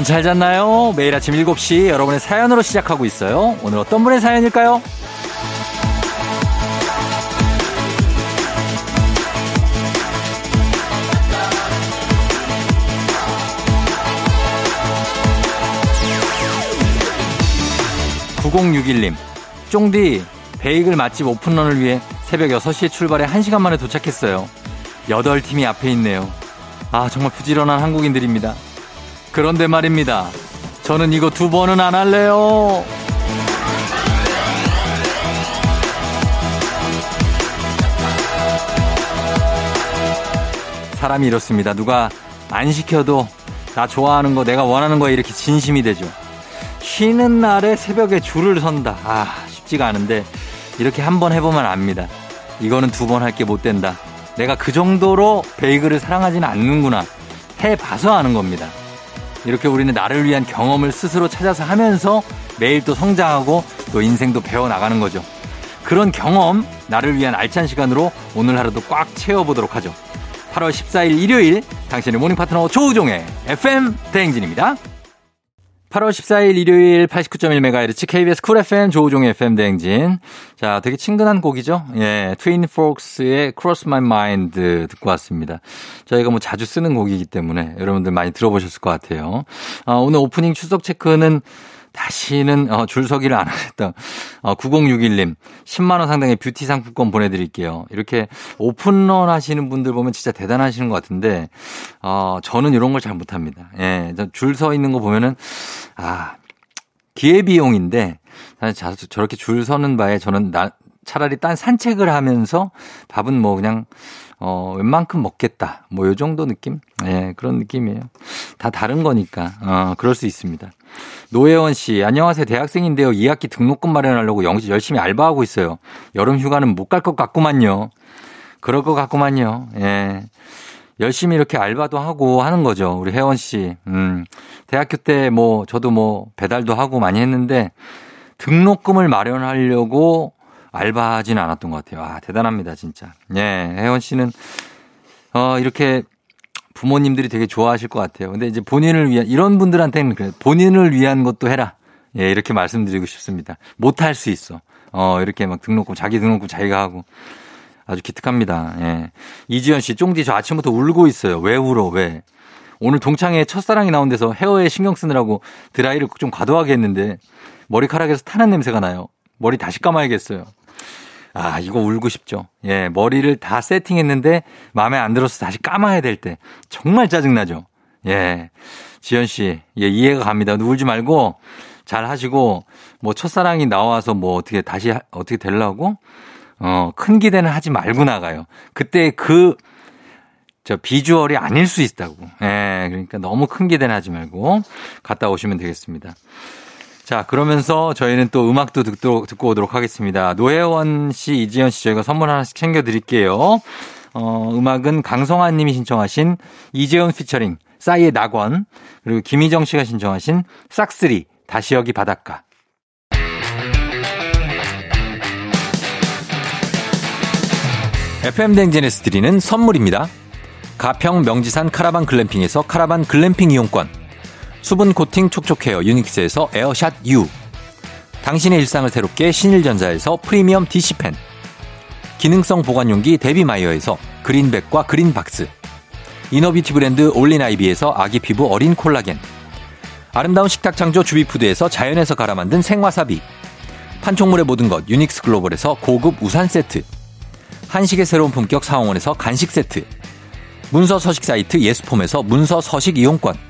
여러분 잘 잤나요? 매일 아침 7시 여러분의 사연으로 시작하고 있어요. 오늘 어떤 분의 사연일까요? 9061님, 쫑디, 베이글 맛집 오픈런을 위해 새벽 6시에 출발해 1시간 만에 도착했어요. 8팀이 앞에 있네요. 아, 정말 부지런한 한국인들입니다. 그런데 말입니다. 저는 이거 두 번은 안 할래요. 사람이 이렇습니다. 누가 안 시켜도 나 좋아하는 거 내가 원하는 거에 이렇게 진심이 되죠. 쉬는 날에 새벽에 줄을 선다. 아, 쉽지가 않은데 이렇게 한 번 해보면 압니다. 이거는 두 번 할 게 못 된다. 내가 그 정도로 베이글을 사랑하지는 않는구나. 해봐서 아는 겁니다. 이렇게 우리는 나를 위한 경험을 스스로 찾아서 하면서 매일 또 성장하고 또 인생도 배워나가는 거죠. 그런 경험, 나를 위한 알찬 시간으로 오늘 하루도 꽉 채워보도록 하죠. 8월 14일 일요일, 당신의 morning 파트너 조우종의 FM 대행진입니다. 8월 14일 일요일 89.1MHz KBS Cool FM 조우종의 FM 대행진. 자, 되게 친근한 곡이죠. 예, Twin Forks의 Cross My Mind 듣고 왔습니다. 저희가 뭐 자주 쓰는 곡이기 때문에 여러분들 많이 들어보셨을 것 같아요. 아, 오늘 오프닝 출석 체크는 다시는 어, 줄 서기를 안 하겠다. 어, 9061님 10만 원 상당의 뷰티 상품권 보내드릴게요. 이렇게 open run 하시는 분들 보면 진짜 대단하시는 것 같은데 어, 저는 이런 걸 잘 못합니다. 예, 줄 서 있는 거 보면은 아 기회 비용인데 사실 저렇게 줄 서는 바에 저는 나, 차라리 딴 산책을 하면서 밥은 뭐 그냥 어, 웬만큼 먹겠다. 뭐, 요 정도 느낌? 예, 그런 느낌이에요. 다 다른 거니까, 어, 그럴 수 있습니다. 노혜원 씨, 안녕하세요. 대학생인데요. 2학기 등록금 마련하려고 열심히 알바하고 있어요. 여름 휴가는 못 갈 것 같구만요. 그럴 것 같구만요. 예. 열심히 이렇게 알바도 하고 하는 거죠. 우리 혜원 씨. 음. 대학교 때 뭐, 저도 뭐, 배달도 하고 많이 했는데, 등록금을 마련하려고 알바하지는 않았던 것 같아요. 아, 대단합니다, 진짜. 예, 혜원 씨는, 어, 이렇게 부모님들이 되게 좋아하실 것 같아요. 근데 이제 본인을 위한, 이런 분들한테는 그래. 본인을 위한 것도 해라. 예, 이렇게 말씀드리고 싶습니다. 못할 수 있어. 어, 이렇게 막 등록금, 자기 등록금 자기가 하고. 아주 기특합니다. 예. 이지연 씨, 쫑디 저 아침부터 울고 있어요. 왜 울어, 왜? 오늘 동창회 첫사랑이 나온 데서 헤어에 신경 쓰느라고 드라이를 좀 과도하게 했는데 머리카락에서 타는 냄새가 나요. 머리 다시 감아야겠어요. 아, 이거 울고 싶죠. 예, 머리를 다 세팅했는데 마음에 안 들어서 다시 감아야 될 때 정말 짜증나죠. 예. 지현 씨, 예, 이해가 갑니다. 울지 말고 잘 하시고 뭐 첫사랑이 나와서 뭐 어떻게 다시 어떻게 되려고 어, 큰 기대는 하지 말고 나가요. 그때 그 저 비주얼이 아닐 수 있다고. 예, 그러니까 너무 큰 기대는 하지 말고 갔다 오시면 되겠습니다. 자, 그러면서 저희는 또 음악도 듣도, 듣고 오도록 하겠습니다. 노혜원 씨, 이지연 씨 저희가 선물 하나씩 챙겨드릴게요. 어, 음악은 강성환 님이 신청하신 이재훈 피처링, 싸이의 낙원, 그리고 김희정 씨가 신청하신 싹쓰리, 다시 여기 바닷가. FM 대행진에서 드리는 선물입니다. 가평 명지산 caravan glamping에서 caravan glamping 이용권. 수분 코팅 촉촉 헤어 유닉스에서 에어샷 U. 당신의 일상을 새롭게 신일전자에서 프리미엄 DC팬. 기능성 보관용기 데비마이어에서 그린백과 그린박스. inner beauty 브랜드 올린아이비에서 아기 피부 어린 콜라겐. 아름다운 식탁 창조 주비푸드에서 자연에서 갈아 만든 생와사비. 판촉물의 모든 것 유닉스 글로벌에서 고급 우산 세트. 한식의 새로운 품격 사원에서 간식 세트. 문서 서식 사이트 예스폼에서 문서 서식 이용권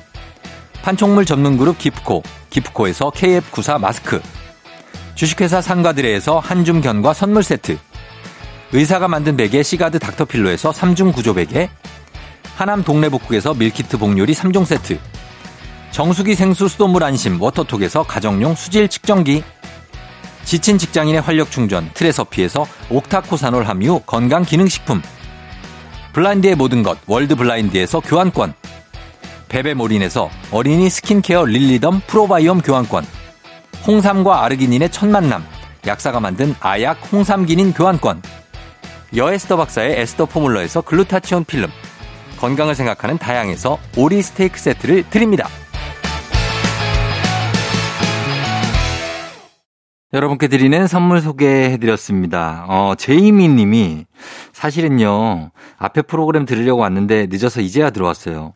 판촉물 전문 그룹 기프코, 기프코에서 KF94 마스크, 주식회사 상가들레에서 한줌 견과 선물 세트, 의사가 만든 베개 시가드 닥터필로에서 3중 구조 베개, 하남 동래복국에서 meal kit 복요리 3종 세트, 정수기 생수 수돗물 안심 워터톡에서 가정용 수질 측정기 지친 직장인의 활력 충전 트레서피에서 옥타코사놀 함유 건강 기능식품 블라인드의 모든 것 월드 블라인드에서 교환권 베베몰인에서 어린이 스킨케어 릴리덤 프로바이옴 교환권 홍삼과 아르기닌의 첫 만남 약사가 만든 아약 홍삼기닌 교환권 여에스더 박사의 에스더 포뮬러에서 글루타치온 필름 건강을 생각하는 다양에서 오리 스테이크 세트를 드립니다. 여러분께 드리는 선물 소개해드렸습니다. 어, 제이미 님이 사실은요, 앞에 프로그램 들으려고 왔는데 늦어서 이제야 들어왔어요.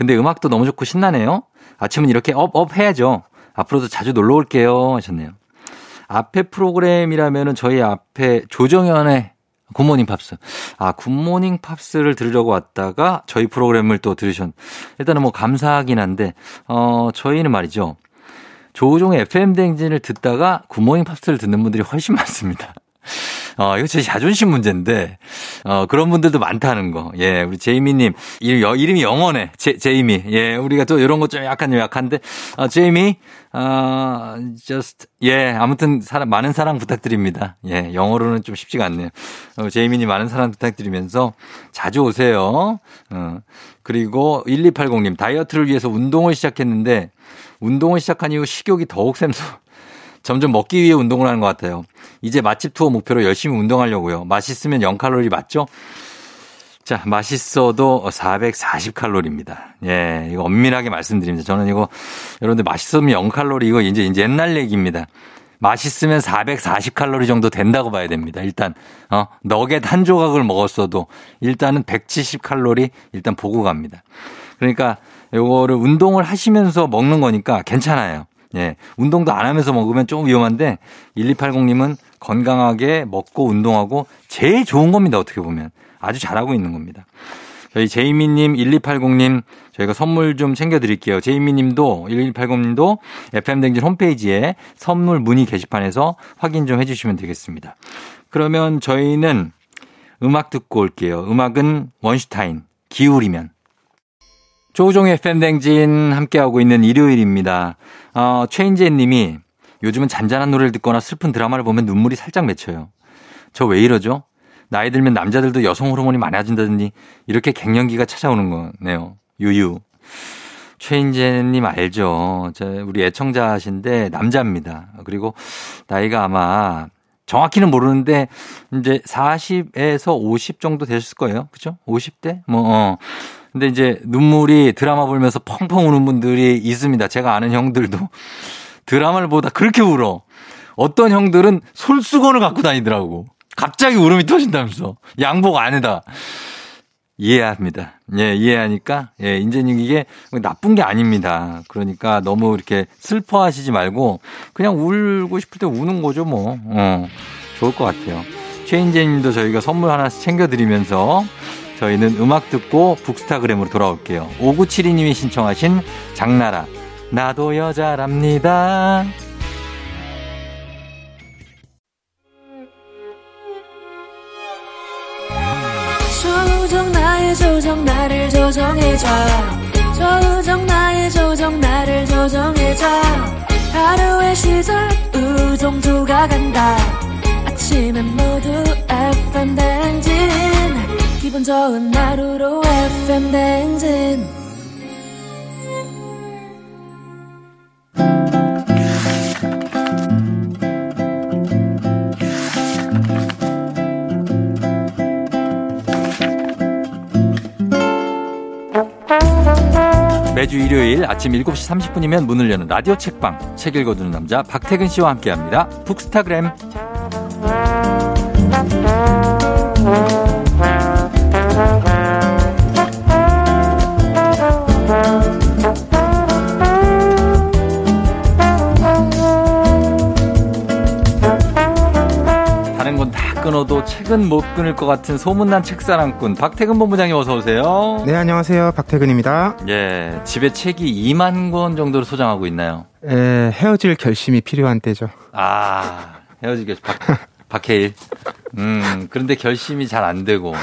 근데 음악도 너무 좋고 신나네요? 아침은 이렇게 up, up 해야죠. 앞으로도 자주 놀러 올게요. 하셨네요. 앞에 프로그램이라면은 저희 앞에 조정현의 굿모닝 팝스. 아, 굿모닝 팝스를 들으려고 왔다가 저희 프로그램을 또 들으셨, 일단은 뭐 감사하긴 한데, 어, 저희는 말이죠. 조우종의 FM대행진을 듣다가 굿모닝 팝스를 듣는 분들이 훨씬 많습니다. 어, 이거 제 자존심 문제인데, 어, 그런 분들도 많다는 거. 예, 우리 제이미님, 이름, 이름이 영어네. 제, 제이미. 예, 우리가 또 이런 거좀 약간 약한데, 어, 제이미, 어, just, 예, 아무튼 사랑, 많은 사랑 부탁드립니다. 예, 영어로는 좀 쉽지가 않네요. 어, 제이미님 많은 사랑 부탁드리면서 자주 오세요. 어, 그리고 1280님, 다이어트를 위해서 운동을 시작했는데, 운동을 시작한 이후 식욕이 더욱 샘솟, 점점 먹기 위해 운동을 하는 것 같아요. 이제 맛집 투어 목표로 열심히 운동하려고요. 맛있으면 0칼로리 맞죠? 자, 맛있어도 440칼로리입니다. 예, 이거 엄밀하게 말씀드립니다. 저는 이거, 여러분들 맛있으면 0칼로리 이거 이제, 이제 옛날 얘기입니다. 맛있으면 440칼로리 정도 된다고 봐야 됩니다. 일단, 어, 너겟 한 조각을 먹었어도 일단은 170칼로리 일단 보고 갑니다. 그러니까 요거를 운동을 하시면서 먹는 거니까 괜찮아요. 예. 운동도 안 하면서 먹으면 좀 위험한데 1280님은 건강하게 먹고 운동하고 제일 좋은 겁니다. 어떻게 보면. 아주 잘하고 있는 겁니다. 저희 제이미님, 1280님, 저희가 선물 좀 챙겨드릴게요. 제이미님도, 1280님도 FM댕진 홈페이지에 선물 문의 게시판에서 확인 좀 해주시면 되겠습니다. 그러면 저희는 음악 듣고 올게요. 음악은 원슈타인, 기울이면. 조우종의 팬댕진 함께하고 있는 일요일입니다. 어, 최인재 님이 요즘은 잔잔한 노래를 듣거나 슬픈 드라마를 보면 눈물이 살짝 맺혀요. 저 왜 이러죠? 나이 들면 남자들도 여성 호르몬이 많아진다더니 이렇게 갱년기가 찾아오는 거네요. 유유. 최인재님 알죠? 저 우리 애청자신데 남자입니다. 그리고 나이가 아마 정확히는 모르는데 이제 40에서 50 정도 되셨을 거예요. 그죠? 50대? 뭐 어. 근데 이제 눈물이 드라마 보면서 펑펑 우는 분들이 있습니다. 제가 아는 형들도 드라마를 보다 그렇게 울어. 어떤 형들은 솔수건을 갖고 다니더라고. 갑자기 울음이 터진다면서. 양복 안에다. 이해합니다. 예, 이해하니까, 예, 인제님 이게 나쁜 게 아닙니다. 그러니까 너무 이렇게 슬퍼하시지 말고 그냥 울고 싶을 때 우는 거죠, 뭐. 어, 좋을 것 같아요. 최인재 님도 저희가 선물 하나씩 챙겨드리면서 저희는 음악 듣고 북스타그램으로 돌아올게요. 5972님이 신청하신 장나라. 나도 여자랍니다. 조정 나의 조정 나를 조정해줘 조정 나의 조정 나를 조정해줘 하루의 시절 우정조가 간다 아침엔 모두 FM 댕진 기분 좋은 하루로 FM 댕진. 매주 일요일 아침 7시 30분이면 문을 여는 라디오 책방. 책 읽어주는 남자 박태근 씨와 함께합니다. 북스타그램 책은 못 끊을 것 같은 소문난 책사랑꾼 박태근 본부장님 어서 오세요. 네, 안녕하세요. 박태근입니다. 예, 집에 책이 2만 권 정도를 소장하고 있나요? 예, 헤어질 결심이 필요한 때죠. 아, 헤어질 결심. 박, 박해일. 음, 그런데 결심이 잘 안 되고.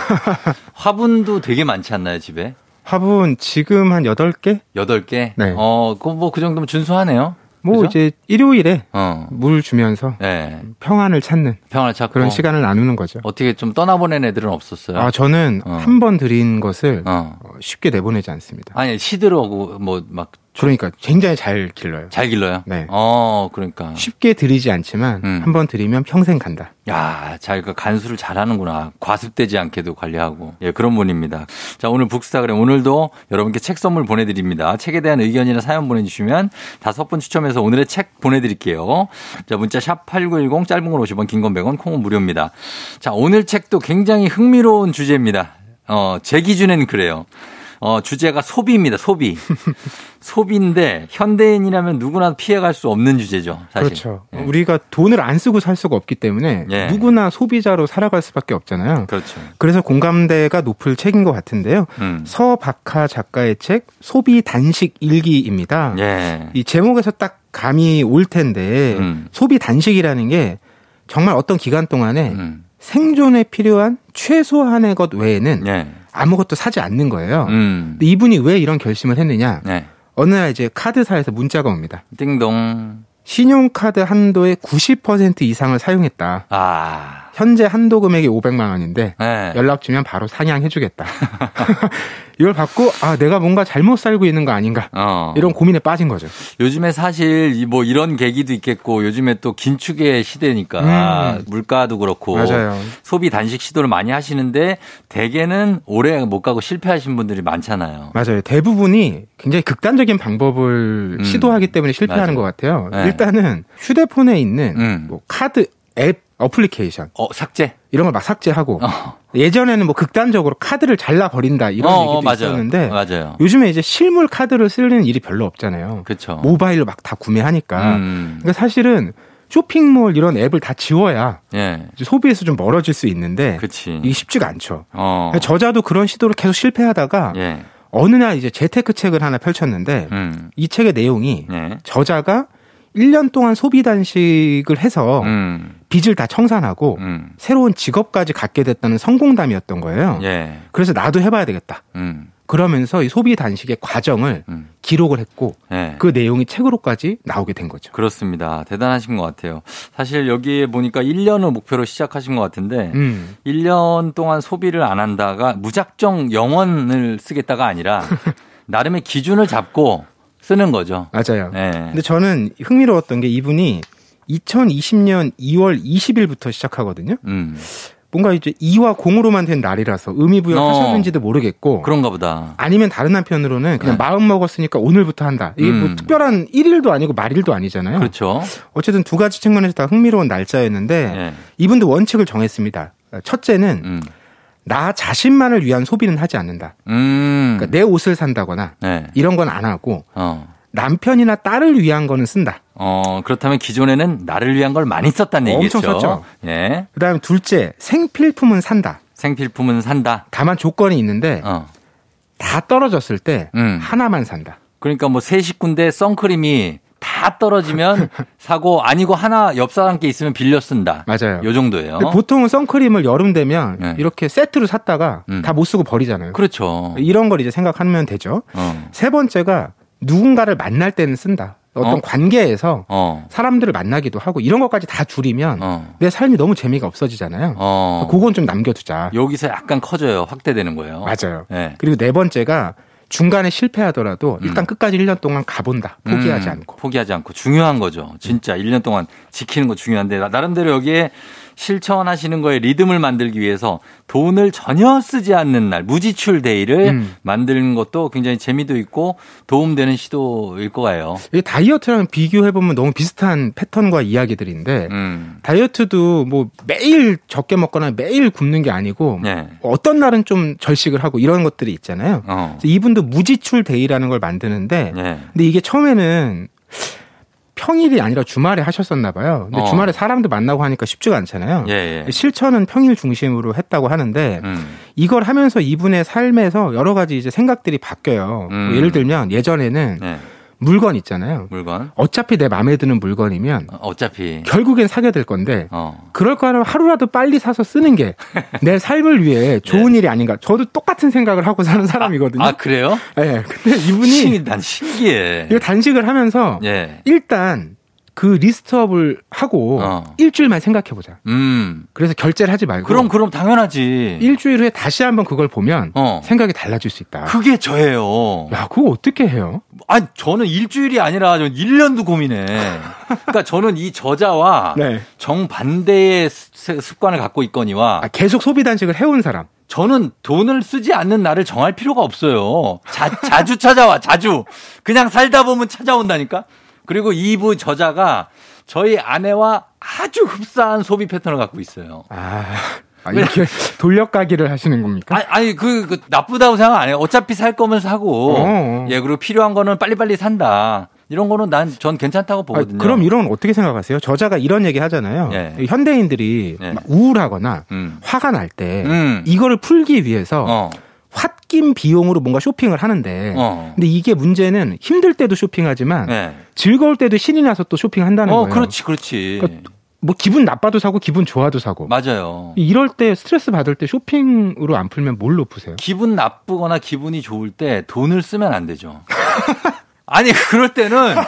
화분도 되게 많지 않나요, 집에? 화분 지금 한 8개? 8개? 네. 어, 그 뭐 그 정도면 준수하네요. 뭐 그죠? 이제 일요일에 어. 물 주면서 네. 평안을 찾는 평화를 찾고 그런 시간을 나누는 거죠. 어떻게 좀 떠나보낸 애들은 없었어요? 아, 저는 어. 한번 드린 것을 어. 어, 쉽게 내보내지 않습니다. 아니 시들어고 뭐막잘 그러니까 굉장히 잘 길러요. 길러요. 네. 어, 그러니까. 쉽게 드리지 않지만 음. 한번 드리면 평생 간다. 야, 자기가 간수를 잘 하는구나. 과습되지 않게도 관리하고. 예, 그런 분입니다. 자, 오늘 북스타그램 오늘도 여러분께 책 선물 보내드립니다. 책에 대한 의견이나 사연 보내주시면 다섯 분 추첨해서 오늘의 책 보내드릴게요. 자, 문자 샵 8910 짧은 걸 50원, 긴 건 100원, 콩은 무료입니다. 자, 오늘 책도 굉장히 흥미로운 주제입니다. 어, 제 기준엔 그래요. 어, 주제가 소비입니다. 소비. 소비인데 현대인이라면 누구나 피해갈 수 없는 주제죠. 사실. 그렇죠. 예. 우리가 돈을 안 쓰고 살 수가 없기 때문에 예. 누구나 소비자로 살아갈 수밖에 없잖아요. 그렇죠. 그래서 공감대가 높을 책인 것 같은데요. 음. 서박하 작가의 책 소비 단식 일기입니다. 예. 이 제목에서 딱 감이 올 텐데 음. 소비 단식이라는 게 정말 어떤 기간 동안에 음. 생존에 필요한 최소한의 것 외에는 예. 아무것도 사지 않는 거예요. 음. 근데 이분이 왜 이런 결심을 했느냐? 네. 어느 날 이제 카드사에서 문자가 옵니다. 띵동. 신용카드 한도의 90% 이상을 사용했다. 아. 현재 한도 금액이 500만 원인데 네. 연락 주면 바로 상향해 주겠다. 이걸 받고 아 내가 뭔가 잘못 살고 있는 거 아닌가 어. 이런 고민에 빠진 거죠. 요즘에 사실 이뭐 이런 계기도 있겠고 요즘에 또 긴축의 시대니까 음. 물가도 그렇고 맞아요. 소비 단식 시도를 많이 하시는데 대개는 오래 못 가고 실패하신 분들이 많잖아요. 맞아요. 대부분이 굉장히 극단적인 방법을 음. 시도하기 때문에 실패하는 맞아요. 것 같아요. 네. 일단은 휴대폰에 있는 음. 뭐 카드 앱 어플리케이션 어, 삭제. 이런 걸 막 삭제하고 어. 예전에는 뭐 극단적으로 카드를 잘라 버린다 이런 어, 얘기도 어, 맞아요. 있었는데 맞아요. 요즘에 이제 실물 카드를 쓰는 일이 별로 없잖아요. 그렇죠. 모바일로 막 다 구매하니까. 음. 그러니까 사실은 쇼핑몰 이런 앱을 다 지워야 예. 소비에서 좀 멀어질 수 있는데 그렇지. 이게 쉽지가 않죠. 어. 그러니까 저자도 그런 시도를 계속 실패하다가 예. 어느 날 이제 재테크 책을 하나 펼쳤는데 음. 이 책의 내용이 예. 저자가 1년 동안 소비 단식을 해서 음. 빚을 다 청산하고 음. 새로운 직업까지 갖게 됐다는 성공담이었던 거예요. 예. 그래서 나도 해봐야 되겠다. 음. 그러면서 이 소비 단식의 과정을 음. 기록을 했고 예. 그 내용이 책으로까지 나오게 된 거죠. 그렇습니다. 대단하신 것 같아요. 사실 여기에 보니까 1년을 목표로 시작하신 것 같은데 음. 1년 동안 소비를 안 한다가 무작정 영원을 쓰겠다가 아니라 나름의 기준을 잡고 쓰는 거죠. 맞아요. 예. 근데 저는 흥미로웠던 게 이분이 2020년 2월 20일부터 시작하거든요. 음. 뭔가 이제 2와 0으로만 된 날이라서 의미 부여하셨는지도 모르겠고 그런가 보다. 아니면 다른 한편으로는 그냥 네. 마음 먹었으니까 오늘부터 한다. 이게 뭐 음. 특별한 1일도 아니고 말일도 아니잖아요. 그렇죠. 어쨌든 두 가지 측면에서 다 흥미로운 날짜였는데 예. 이분도 원칙을 정했습니다. 첫째는 음. 나 자신만을 위한 소비는 하지 않는다. 음. 그러니까 내 옷을 산다거나 네. 이런 건 안 하고 어. 남편이나 딸을 위한 거는 쓴다. 어, 그렇다면 기존에는 나를 위한 걸 많이 썼다는 얘기겠죠. 엄청 썼죠. 예. 그다음에 둘째 생필품은 산다. 생필품은 산다. 다만 조건이 있는데 어. 다 떨어졌을 때 음. 하나만 산다. 그러니까 뭐 세 식구인데 선크림이 다 떨어지면 사고 아니고 하나 옆 사람께 있으면 빌려 쓴다. 맞아요. 요 정도예요. 보통은 선크림을 여름 되면 네. 이렇게 세트로 샀다가 음. 다못 쓰고 버리잖아요. 그렇죠. 이런 걸 이제 생각하면 되죠. 어. 세 번째가 누군가를 만날 때는 쓴다. 어떤 어? 관계에서 어. 사람들을 만나기도 하고 이런 것까지 다 줄이면 어. 내 삶이 너무 재미가 없어지잖아요. 어. 그건 좀 남겨두자. 여기서 약간 커져요. 확대되는 거예요. 맞아요. 예. 그리고 네 번째가 중간에 실패하더라도 일단 끝까지 1년 동안 가본다. 포기하지 음, 않고. 포기하지 않고 중요한 거죠. 진짜 1년 동안 지키는 거 중요한데 나- 나름대로 여기에 실천하시는 거에 리듬을 만들기 위해서 돈을 전혀 쓰지 않는 날 무지출 day를 음. 만드는 것도 굉장히 재미도 있고 도움되는 시도일 거예요. 이게 다이어트랑 비교해 보면 너무 비슷한 패턴과 이야기들인데 음. 다이어트도 뭐 매일 적게 먹거나 매일 굶는 게 아니고 네. 어떤 날은 좀 절식을 하고 이런 것들이 있잖아요. 어. 이분도 무지출 day라는 걸 만드는데 네. 근데 이게 처음에는 평일이 아니라 주말에 하셨었나 봐요. 근데 어. 주말에 사람도 만나고 하니까 쉽지가 않잖아요. 예, 예. 실천은 평일 중심으로 했다고 하는데 음. 이걸 하면서 이분의 삶에서 여러 가지 이제 생각들이 바뀌어요. 음. 뭐 예를 들면 예전에는 네. 물건 있잖아요. 물건. 어차피 내 마음에 드는 물건이면 어, 어차피. 결국엔 사게 될 건데 어. 그럴 거라면 하루라도 빨리 사서 쓰는 게 내 삶을 위해 좋은 일이 아닌가. 저도 똑같은 생각을 하고 사는 사람이거든요. 아, 그래요? 예. 근데 이분이 신, 난 신기해. 이거 단식을 하면서 예. 일단 그 리스트업을 하고 어. 일주일만 생각해 보자. 음. 그래서 결제를 하지 말고 그럼, 그럼 당연하지. 일주일 후에 다시 한번 그걸 보면 어. 생각이 달라질 수 있다. 그게 저예요. 야, 그거 어떻게 해요? 아니, 저는 일주일이 아니라 전 1년도 고민해. 그러니까 저는 이 저자와 네. 정반대의 습- 습관을 갖고 있거니와 아, 계속 소비 단식을 해온 사람. 저는 돈을 쓰지 않는 날을 정할 필요가 없어요. 자, 자주 찾아와, 자주. 그냥 살다 보면 찾아온다니까? 그리고 이부 저자가 저희 아내와 아주 흡사한 소비 패턴을 갖고 있어요. 아, 아, 이렇게 돌려가기를 하시는 겁니까? 아니, 아니 그, 그 나쁘다고 생각 안 해요. 어차피 살 거면 사고. 어. 예, 그리고 필요한 거는 빨리빨리 산다. 이런 거는 난 전 괜찮다고 아, 보거든요. 그럼 이런 건 어떻게 생각하세요? 저자가 이런 얘기 하잖아요. 예. 현대인들이 예. 막 우울하거나 음. 화가 날때 음. 이거를 풀기 위해서 어. 홧김 비용으로 뭔가 쇼핑을 하는데 어. 근데 이게 문제는 힘들 때도 쇼핑하지만 네. 즐거울 때도 신이 나서 또 쇼핑한다는 어, 거예요. 그렇지, 그렇지. 그러니까 뭐 기분 나빠도 사고 기분 좋아도 사고. 맞아요. 이럴 때 스트레스 받을 때 쇼핑으로 안 풀면 뭘로 푸세요? 기분 나쁘거나 기분이 좋을 때 돈을 쓰면 안 되죠. 아니, 그럴 때는 아,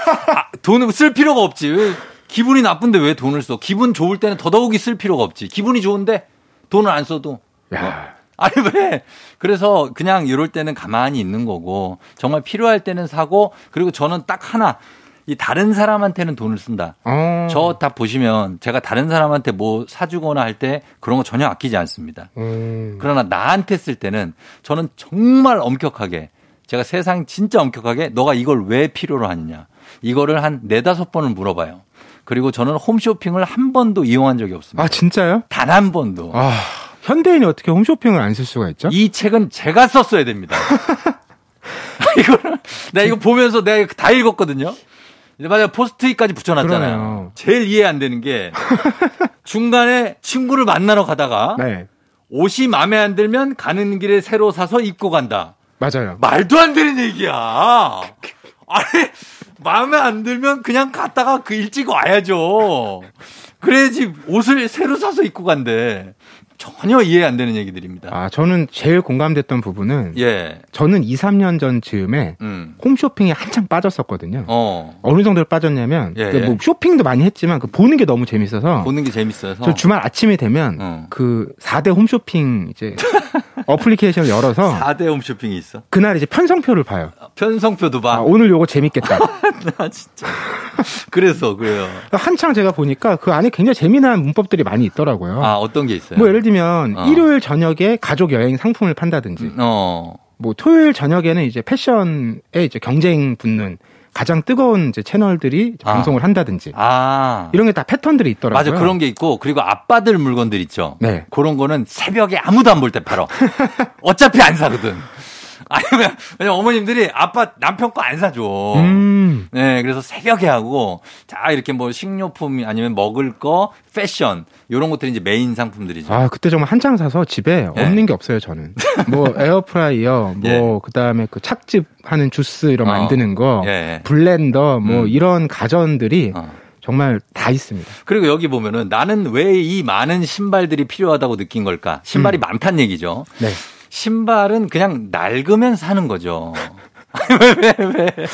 돈을 쓸 필요가 없지. 왜 기분이 나쁜데 왜 돈을 써? 기분 좋을 때는 더더욱이 쓸 필요가 없지. 기분이 좋은데 돈을 안 써도. 야. 아니, 왜? 그래서 그냥 이럴 때는 가만히 있는 거고, 정말 필요할 때는 사고, 그리고 저는 딱 하나, 이 다른 사람한테는 돈을 쓴다. 어. 저다 보시면 제가 다른 사람한테 뭐 사주거나 할 때 그런 거 전혀 아끼지 않습니다. 음. 그러나 나한테 쓸 때는 저는 정말 엄격하게 제가 세상 진짜 엄격하게 너가 이걸 왜 필요로 하느냐. 이거를 한 네다섯 번을 물어봐요. 그리고 저는 홈쇼핑을 한 번도 이용한 적이 없습니다. 아 진짜요? 단 한 번도. 아 현대인이 어떻게 홈쇼핑을 안 쓸 수가 있죠? 이 책은 제가 썼어야 됩니다. 이거를 내가 이거 보면서 내가 이거 다 읽었거든요. 맞아요. 포스트잇까지 붙여놨잖아요. 그러네요. 제일 이해 안 되는 게 중간에 친구를 만나러 가다가 네 옷이 마음에 안 들면 가는 길에 새로 사서 입고 간다. 맞아요. 말도 안 되는 얘기야. 아니, 마음에 안 들면 그냥 갔다가 그 일찍 와야죠. 그래야지 옷을 새로 사서 입고 간대. 전혀 이해 안 되는 얘기들입니다. 아 저는 제일 공감됐던 부분은 예. 저는 2, 3년 전 즈음에 음. 홈쇼핑에 한창 빠졌었거든요. 어. 어느 정도로 빠졌냐면 예, 그 예. 뭐 쇼핑도 많이 했지만 그 보는 게 너무 재밌어서 보는 게 재밌어서. 저 주말 아침이 되면 어. 그 4대 홈쇼핑 이제 어플리케이션을 열어서 4대 홈쇼핑이 있어. 그날 이제 편성표를 봐요. 편성표도 봐. 아, 오늘 요거 재밌겠다. 나 진짜. 그래서 그래요. 한창 제가 보니까 그 안에 굉장히 재미난 문법들이 많이 있더라고요. 아, 어떤 게 있어요? 뭐 예를 들면 어. 일요일 저녁에 가족 여행 상품을 판다든지 어. 뭐 토요일 저녁에는 이제 패션에 이제 경쟁 붙는 가장 뜨거운 이제 채널들이 이제 아. 방송을 한다든지 아. 이런 게 다 패턴들이 있더라고요. 맞아. 그런 게 있고, 그리고 아빠들 물건들 있죠. 네. 그런 거는 새벽에 아무도 안 볼 때 팔어. 어차피 안 사거든. 아니면, 왜냐면 어머님들이 아빠, 남편 거 안 사줘. 음. 네, 그래서 새벽에 하고, 자, 이렇게 뭐 식료품 아니면 먹을 거, 패션, 요런 것들이 이제 메인 상품들이죠. 아 그때 정말 한창 사서 집에 예. 없는 게 없어요 저는. 뭐 에어프라이어, 뭐 예. 그다음에 그 착즙 하는 주스 이런 어. 만드는 거, 예, 예. blender 뭐 음. 이런 가전들이 어. 정말 다 있습니다. 그리고 여기 보면은 나는 왜 이 많은 신발들이 필요하다고 느낀 걸까? 신발이 음. 많다는 얘기죠. 네. 신발은 그냥 낡으면 사는 거죠. 왜, 왜, 왜.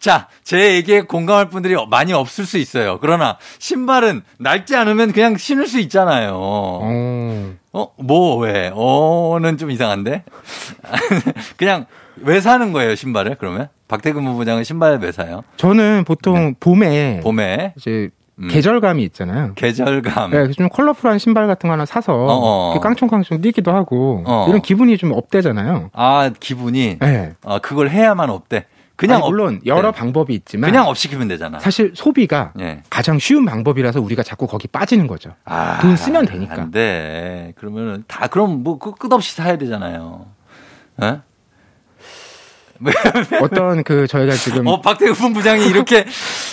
자, 제 얘기에 공감할 분들이 많이 없을 수 있어요. 그러나 신발은 낡지 않으면 그냥 신을 수 있잖아요. 어. 어, 뭐, 왜? 어는 좀 이상한데? 그냥 왜 사는 거예요, 신발을? 그러면? 박태근 부부장은 신발을 왜 사요? 저는 보통 봄에 봄에 이제 음. 계절감이 있잖아요. 계절감. 네, 좀 컬러풀한 신발 같은 거 하나 사서 어어. 이렇게 깡총깡총 뛰기도 하고 어. 이런 기분이 좀 up되잖아요. 아, 기분이 네. 어, 그걸 해야만 없대. 그냥 아니, 물론 up- 여러 네. 방법이 있지만 그냥 up 시키면 되잖아. 사실 소비가 예. 가장 쉬운 방법이라서 우리가 자꾸 거기 빠지는 거죠. 아, 돈 쓰면 되니까. 안 돼. 그러면은 다 그럼 뭐 끝- 끝없이 사야 되잖아요. 예? 어떤 그 저희가 지금 어, 박태근 부장이 이렇게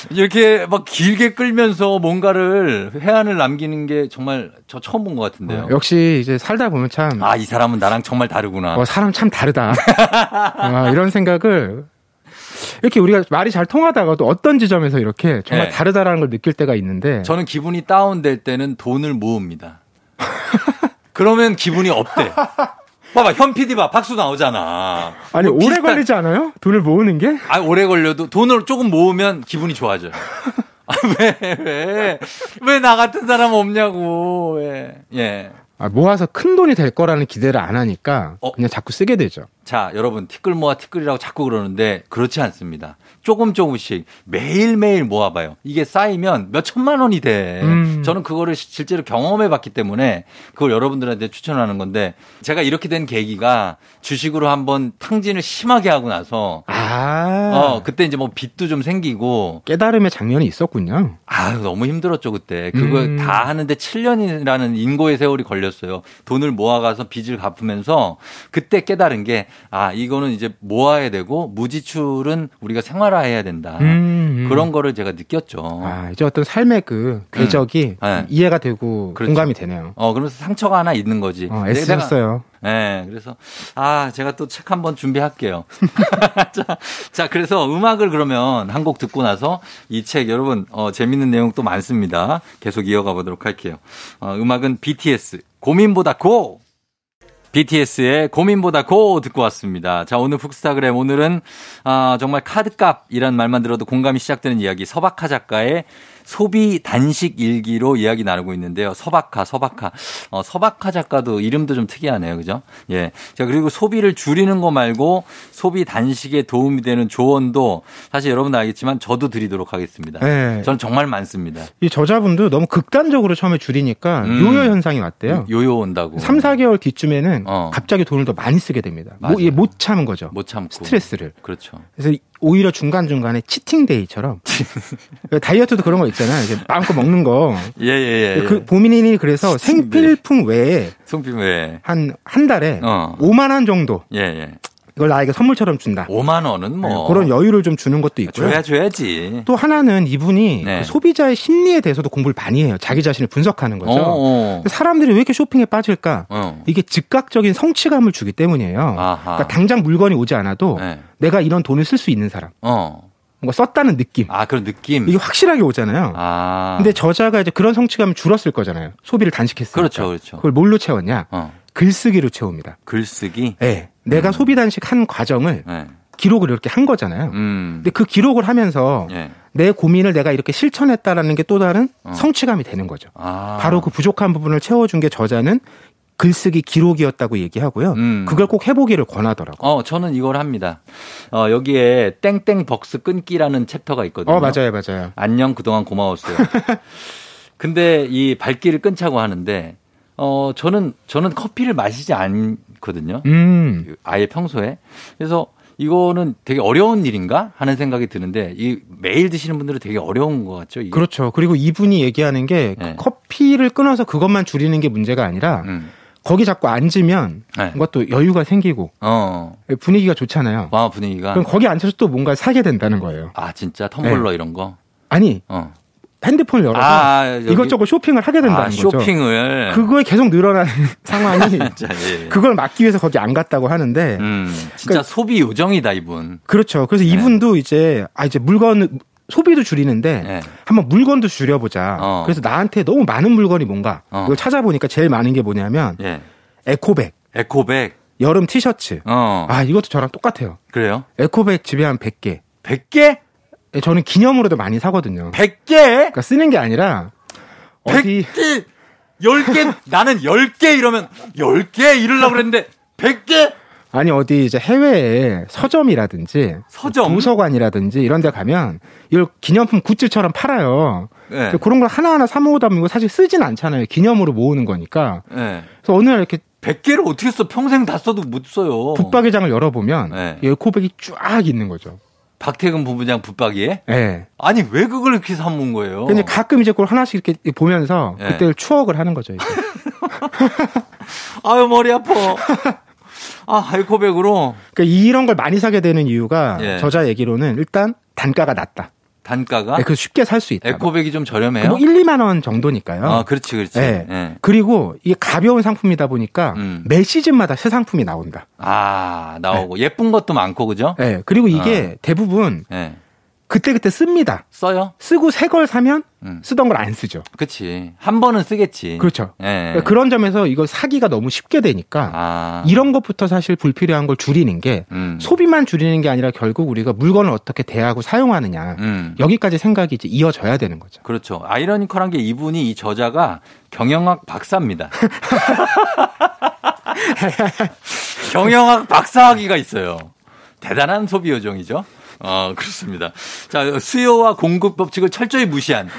이렇게 막 길게 끌면서 뭔가를 해안을 남기는 게 정말 저 처음 본 것 같은데요. 어, 역시 이제 살다 보면 참 아, 이 사람은 나랑 정말 다르구나. 어, 사람 참 다르다. 아, 이런 생각을 이렇게 우리가 말이 잘 통하다가도 어떤 지점에서 이렇게 정말 네. 다르다라는 걸 느낄 때가 있는데 저는 기분이 다운될 때는 돈을 모읍니다. 그러면 기분이 up돼. 봐봐, 현 PD 봐, 박수 나오잖아. 아니 뭐 오래 비슷한- 걸리지 않아요? 돈을 모으는 게? 아, 오래 걸려도 돈을 조금 모으면 기분이 좋아져요. 아, 왜, 왜, 왜 나 같은 사람 없냐고, 왜. 예. 아, 모아서 큰 돈이 될 거라는 기대를 안 하니까 어? 그냥 자꾸 쓰게 되죠. 자, 여러분, 티끌 모아 티끌이라고 자꾸 그러는데 그렇지 않습니다. 조금 조금씩 매일매일 모아봐요. 이게 쌓이면 몇 천만 원이 돼. 음. 저는 그거를 시- 실제로 경험해 봤기 때문에 그걸 여러분들한테 추천하는 건데 제가 이렇게 된 계기가 주식으로 한번 탕진을 심하게 하고 나서 아, 어, 그때 이제 뭐 빚도 좀 생기고 깨달음의 장면이 있었군요. 아, 너무 힘들었죠, 그때. 그거 음. 다 하는데 7년이라는 인고의 세월이 걸렸어요. 돈을 모아가서 빚을 갚으면서 그때 깨달은 게, 아, 이거는 이제 모아야 되고 무지출은 우리가 생활 화해야 된다. 음, 음. 아, 그런 거를 제가 느꼈죠. 아, 이제 어떤 삶의 그 궤적이 네. 이해가 되고 그렇죠. 공감이 되네요. 어, 그러면서 상처가 하나 있는 거지. 어, 내가- 애쓰셨어요. 네, 그래서 아 제가 또 책 한번 준비할게요. 자, 자, 그래서 음악을 그러면 한 곡 듣고 나서 이 책 여러분 어, 재밌는 내용 또 많습니다. 계속 이어가 보도록 할게요. 어, 음악은 BTS 고민보다 고. BTS의 고민보다 고 듣고 왔습니다. 자, 오늘 북스타그램 오늘은 아, 정말 카드값이란 말만 들어도 공감이 시작되는 이야기 서박하 작가의 소비 단식 일기로 이야기 나누고 있는데요. 서박하, 서박하. 어, 서박하 작가도 이름도 좀 특이하네요. 그죠? 예. 자, 그리고 소비를 줄이는 거 말고 소비 단식에 도움이 되는 조언도 사실 여러분도 알겠지만 저도 드리도록 하겠습니다. 네. 저는 정말 많습니다. 이 저자분도 너무 극단적으로 처음에 줄이니까 음. 요요 현상이 왔대요. 요요 온다고. 3, 4개월 뒤쯤에는 어. 갑자기 돈을 더 많이 쓰게 됩니다. 뭐. 이게 못 참은 거죠. 못 참고. 스트레스를. 그렇죠. 그래서 오히려 중간중간에 치팅데이처럼 다이어트도 그런 거 있잖아요. 이제 마음껏 먹는 거. 예, 예, 예. 그 보민이 그래서. 생필품 외에 송필 왜? 한한 달에 어. 5만 원 정도 예, 예. 이걸 나에게 선물처럼 준다. 5만 원은 뭐. 네, 그런 여유를 좀 주는 것도 있고요. 줘야 줘야지. 또 하나는 이분이 네. 그 소비자의 심리에 대해서도 공부를 많이 해요. 자기 자신을 분석하는 거죠. 어, 어. 사람들이 왜 이렇게 쇼핑에 빠질까? 어. 이게 즉각적인 성취감을 주기 때문이에요. 그러니까 당장 물건이 오지 않아도 네. 내가 이런 돈을 쓸 수 있는 사람, 어. 뭔가 썼다는 느낌. 아, 그런 느낌. 이게 확실하게 오잖아요. 아. 근데 저자가 이제 그런 성취감이 줄었을 거잖아요. 소비를 단식했으니까. 그렇죠, 그렇죠. 그걸 뭘로 채웠냐? 어. 글쓰기로 채웁니다. 글쓰기. 네. 내가 소비 단식 한 과정을 네. 기록을 이렇게 한 거잖아요. 음. 근데 그 기록을 하면서 예. 내 고민을 내가 이렇게 실천했다라는 게 또 다른 어. 성취감이 되는 거죠. 아. 바로 그 부족한 부분을 채워준 게 저자는 글쓰기 기록이었다고 얘기하고요. 음. 그걸 꼭 해보기를 권하더라고. 어, 저는 이걸 합니다. 어, 여기에 땡땡 벅스 끊기라는 챕터가 있거든요. 어, 맞아요, 맞아요. 안녕 그동안 고마웠어요. 근데 이 발길을 끊자고 하는데 어 저는 저는 커피를 마시지 않 거든요. 음. 아예 평소에. 그래서 이거는 되게 어려운 일인가 하는 생각이 드는데 이 매일 드시는 분들은 되게 어려운 것 같죠. 이게? 그렇죠. 그리고 이분이 얘기하는 게 네. 커피를 끊어서 그것만 줄이는 게 문제가 아니라 음. 거기 자꾸 앉으면 네. 뭔가 또 여유가 생기고 어. 분위기가 좋잖아요. 와 분위기가 그럼 거기 앉아서 또 뭔가 사게 된다는 거예요. 아 진짜 텀블러 네. 이런 거. 아니 어. 핸드폰을 열어서 아, 이것저것 쇼핑을 하게 된다는 아, 거죠. 쇼핑을 그거에 계속 늘어나는 상황이 자, 예. 그걸 막기 위해서 거기 안 갔다고 하는데 음, 진짜 그러니까- 소비 요정이다 이분. 그렇죠. 그래서 네. 이분도 이제 아 이제 물건 소비도 줄이는데 네. 한번 물건도 줄여보자. 어. 그래서 나한테 너무 많은 물건이 뭔가 어. 이걸 찾아보니까 제일 많은 게 뭐냐면 예. 에코백, 에코백. 여름 티셔츠. 어. 아 이것도 저랑 똑같아요. 그래요? 에코백 집에 한 100개. 100개? 예, 저는 기념으로도 많이 사거든요. 100개? 그러니까 쓰는 게 아니라 어디 100개? 10개? 나는 10개 이러면 10개 이러려고 그랬는데 100개? 아니 어디 이제 해외에 서점이라든지 서점? 도서관이라든지 이런 데 가면 이걸 기념품 굿즈처럼 팔아요. 네. 그런 걸 하나하나 사 모으다 보면 사실 쓰진 않잖아요. 기념으로 모으는 거니까. 네. 그래서 어느 날 이렇게 100개를 어떻게 써? 평생 다 써도 못 써요. 붙박이장을 열어보면 네. 이 에코백이 쫙 있는 거죠. 박태근 부부장 붙박이에? 예. 아니, 왜 그걸 이렇게 사모은 거예요? 근데 가끔 이제 그걸 하나씩 이렇게 보면서 네. 그때를 추억을 하는 거죠. 이제. 아유, 머리 아파. 아, 에코백으로 그러니까 이런 걸 많이 사게 되는 이유가 예. 저자 얘기로는 일단 단가가 낮다. 단가가 네, 그 쉽게 살 수 있다. 에코백이 좀 저렴해요. 뭐 1, 2만 원 정도니까요. 아, 그렇지, 그렇지. 네. 예. 그리고 이게 가벼운 상품이다 보니까 음. 매 시즌마다 새 상품이 나온다. 아, 나오고 예쁜 것도 많고 그죠? 네. 그리고 이게 대부분 예. 그때그때 씁니다. 써요? 쓰고 새 걸 사면 음. 쓰던 걸 안 쓰죠. 그치. 한 번은 쓰겠지. 그렇죠. 예. 그러니까 그런 점에서 이걸 사기가 너무 쉽게 되니까 아. 이런 것부터 사실 불필요한 걸 줄이는 게 음. 소비만 줄이는 게 아니라 결국 우리가 물건을 어떻게 대하고 사용하느냐 음. 여기까지 생각이 이제 이어져야 되는 거죠. 그렇죠. 아이러니컬한 게 이분이 이 저자가 경영학 박사입니다. 경영학 박사학위가 있어요. 대단한 소비 요정이죠. 어, 그렇습니다. 자, 수요와 공급 법칙을 철저히 무시한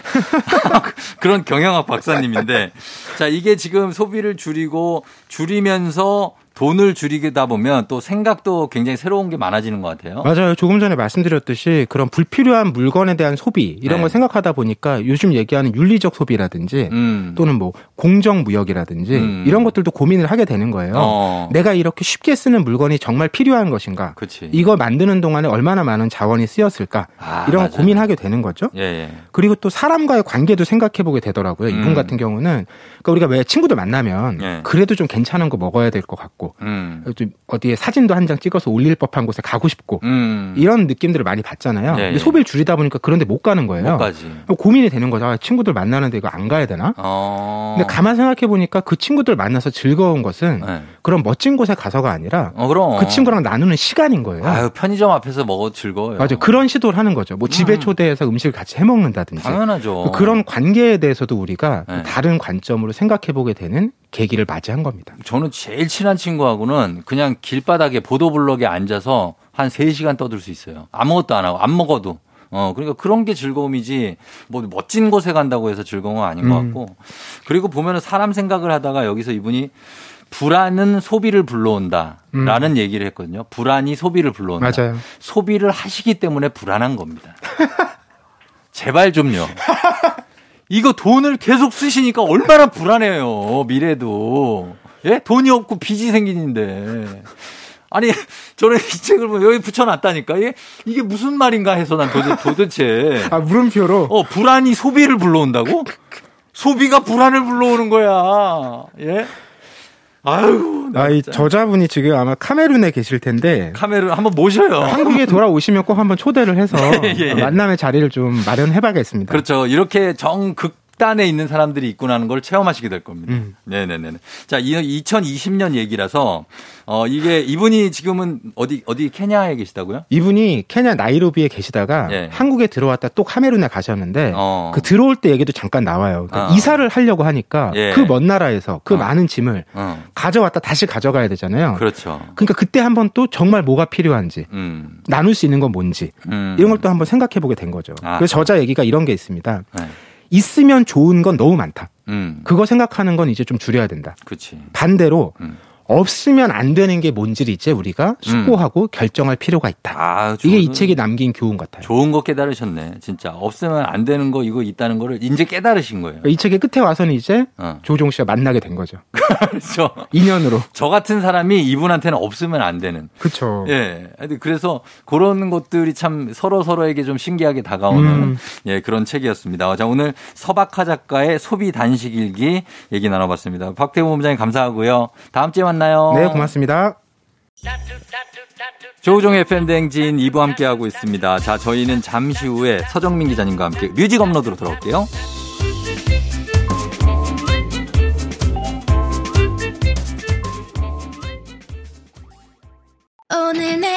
그런 경영학 박사님인데 자, 이게 지금 소비를 줄이고 줄이면서 돈을 줄이다 보면 또 생각도 굉장히 새로운 게 많아지는 것 같아요. 맞아요. 조금 전에 말씀드렸듯이 그런 불필요한 물건에 대한 소비 이런 네. 걸 생각하다 보니까 요즘 얘기하는 윤리적 소비라든지 음. 또는 뭐 공정 무역이라든지 음. 이런 것들도 고민을 하게 되는 거예요. 어. 내가 이렇게 쉽게 쓰는 물건이 정말 필요한 것인가? 그렇지. 이거 만드는 동안에 얼마나 많은 자원이 쓰였을까? 아, 이런 걸 맞아요. 고민하게 되는 거죠. 예, 예. 그리고 또 사람과의 관계도 생각해 보게 되더라고요. 이분 음. 같은 경우는 그러니까 우리가 왜 친구들 만나면 예. 그래도 좀 괜찮은 거 먹어야 될 것 같고 음. 좀 어디에 사진도 한 장 찍어서 올릴 법한 곳에 가고 싶고 음. 이런 느낌들을 많이 받잖아요. 예, 근데 예. 소비를 줄이다 보니까 그런데 못 가는 거예요. 못 가지. 고민이 되는 거죠. 아, 친구들 만나는데 이거 안 가야 되나? 어. 근데 가만 생각해 보니까 그 친구들 만나서 즐거운 것은 네. 그런 멋진 곳에 가서가 아니라 어. 그 친구랑 나누는 시간인 거예요. 아유, 편의점 앞에서 먹어도 즐거워요. 맞아요. 그런 시도를 하는 거죠. 뭐 집에 음. 초대해서 음식을 같이 해 먹는다든지. 당연하죠. 뭐 그런 관계에 대해서도 우리가 네. 다른 관점으로 생각해 보게 되는 계기를 맞이한 겁니다. 저는 제일 친한 친구 하고는 그냥 길바닥에 보도블럭에 앉아서 한 3시간 떠들 수 있어요. 아무것도 안 하고, 안 먹어도. 어, 그러니까 그런 게 즐거움이지, 뭐, 멋진 곳에 간다고 해서 즐거운 건 아닌 것 음. 같고. 그리고 보면은 사람 생각을 하다가 여기서 이분이 불안은 소비를 불러온다. 라는 얘기를 했거든요. 불안이 소비를 불러온다. 음. 맞아요. 소비를 하시기 때문에 불안한 겁니다. 제발 좀요. 이거 돈을 계속 쓰시니까 얼마나 불안해요. 미래도. 예? 돈이 없고 빚이 생기는데. 아니, 저는 이 책을 보면 여기 붙여놨다니까. 이게, 이게 무슨 말인가 해서 난 도대, 도대체. 아, 물음표로 어, 불안이 소비를 불러온다고? 소비가 불안을 불러오는 거야. 예? 아유, 나 아, 이. 저자분이 지금 아마 카메룬에 계실 텐데 카메라 한번 모셔요. 한국에 돌아오시면 꼭 한번 초대를 해서 예, 예. 만남의 자리를 좀 마련해 봐야겠습니다. 그렇죠. 이렇게 정극 단에 있는 사람들이 있구나 하는 걸 체험하시게 될 겁니다. 음. 네네네. 자, 이 2020년 얘기라서, 어, 이게 이분이 지금은 어디, 어디 케냐에 계시다고요? 이분이 케냐 나이로비에 계시다가 예. 한국에 들어왔다 또 카메룬에 가셨는데 어. 그 들어올 때 얘기도 잠깐 나와요. 그러니까 어. 이사를 하려고 하니까 예. 그먼 나라에서 그 어. 많은 짐을 어, 가져왔다 다시 가져가야 되잖아요. 그렇죠. 그러니까 그때 한번 또 정말 뭐가 필요한지 음, 나눌 수 있는 건 뭔지 음. 이런 걸 또 한번 생각해 보게 된 거죠. 아. 그래서 저자 얘기가 이런 게 있습니다. 네. 있으면 좋은 건 너무 많다. 음, 그거 생각하는 건 이제 좀 줄여야 된다. 그치. 반대로 음. 없으면 안 되는 게 뭔지를 이제 우리가 수고하고 결정할 필요가 있다. 아, 이게 이 책이 남긴 교훈 같아요. 좋은 거 깨달으셨네. 진짜. 없으면 안 되는 거, 이거 있다는 거를 이제 깨달으신 거예요. 이 책의 끝에 와서는 이제 어. 조종 씨가 만나게 된 거죠. 그렇죠. 인연으로. 저 같은 사람이 이분한테는 없으면 안 되는. 그렇죠. 예. 그래서 그런 것들이 참 서로 서로에게 좀 신기하게 다가오는 음. 예, 그런 책이었습니다. 자, 오늘 서박하 작가의 소비 단식 일기 얘기 나눠봤습니다. 박태우 본부장님 감사하고요. 다음 주에 만나 요. 네, 고맙습니다. 조우종의 팬댕진 2부 함께하고 있습니다. 자, 저희는 잠시 후에 서정민 기자님과 함께 뮤직 업로드로 돌아올게요. 오늘 내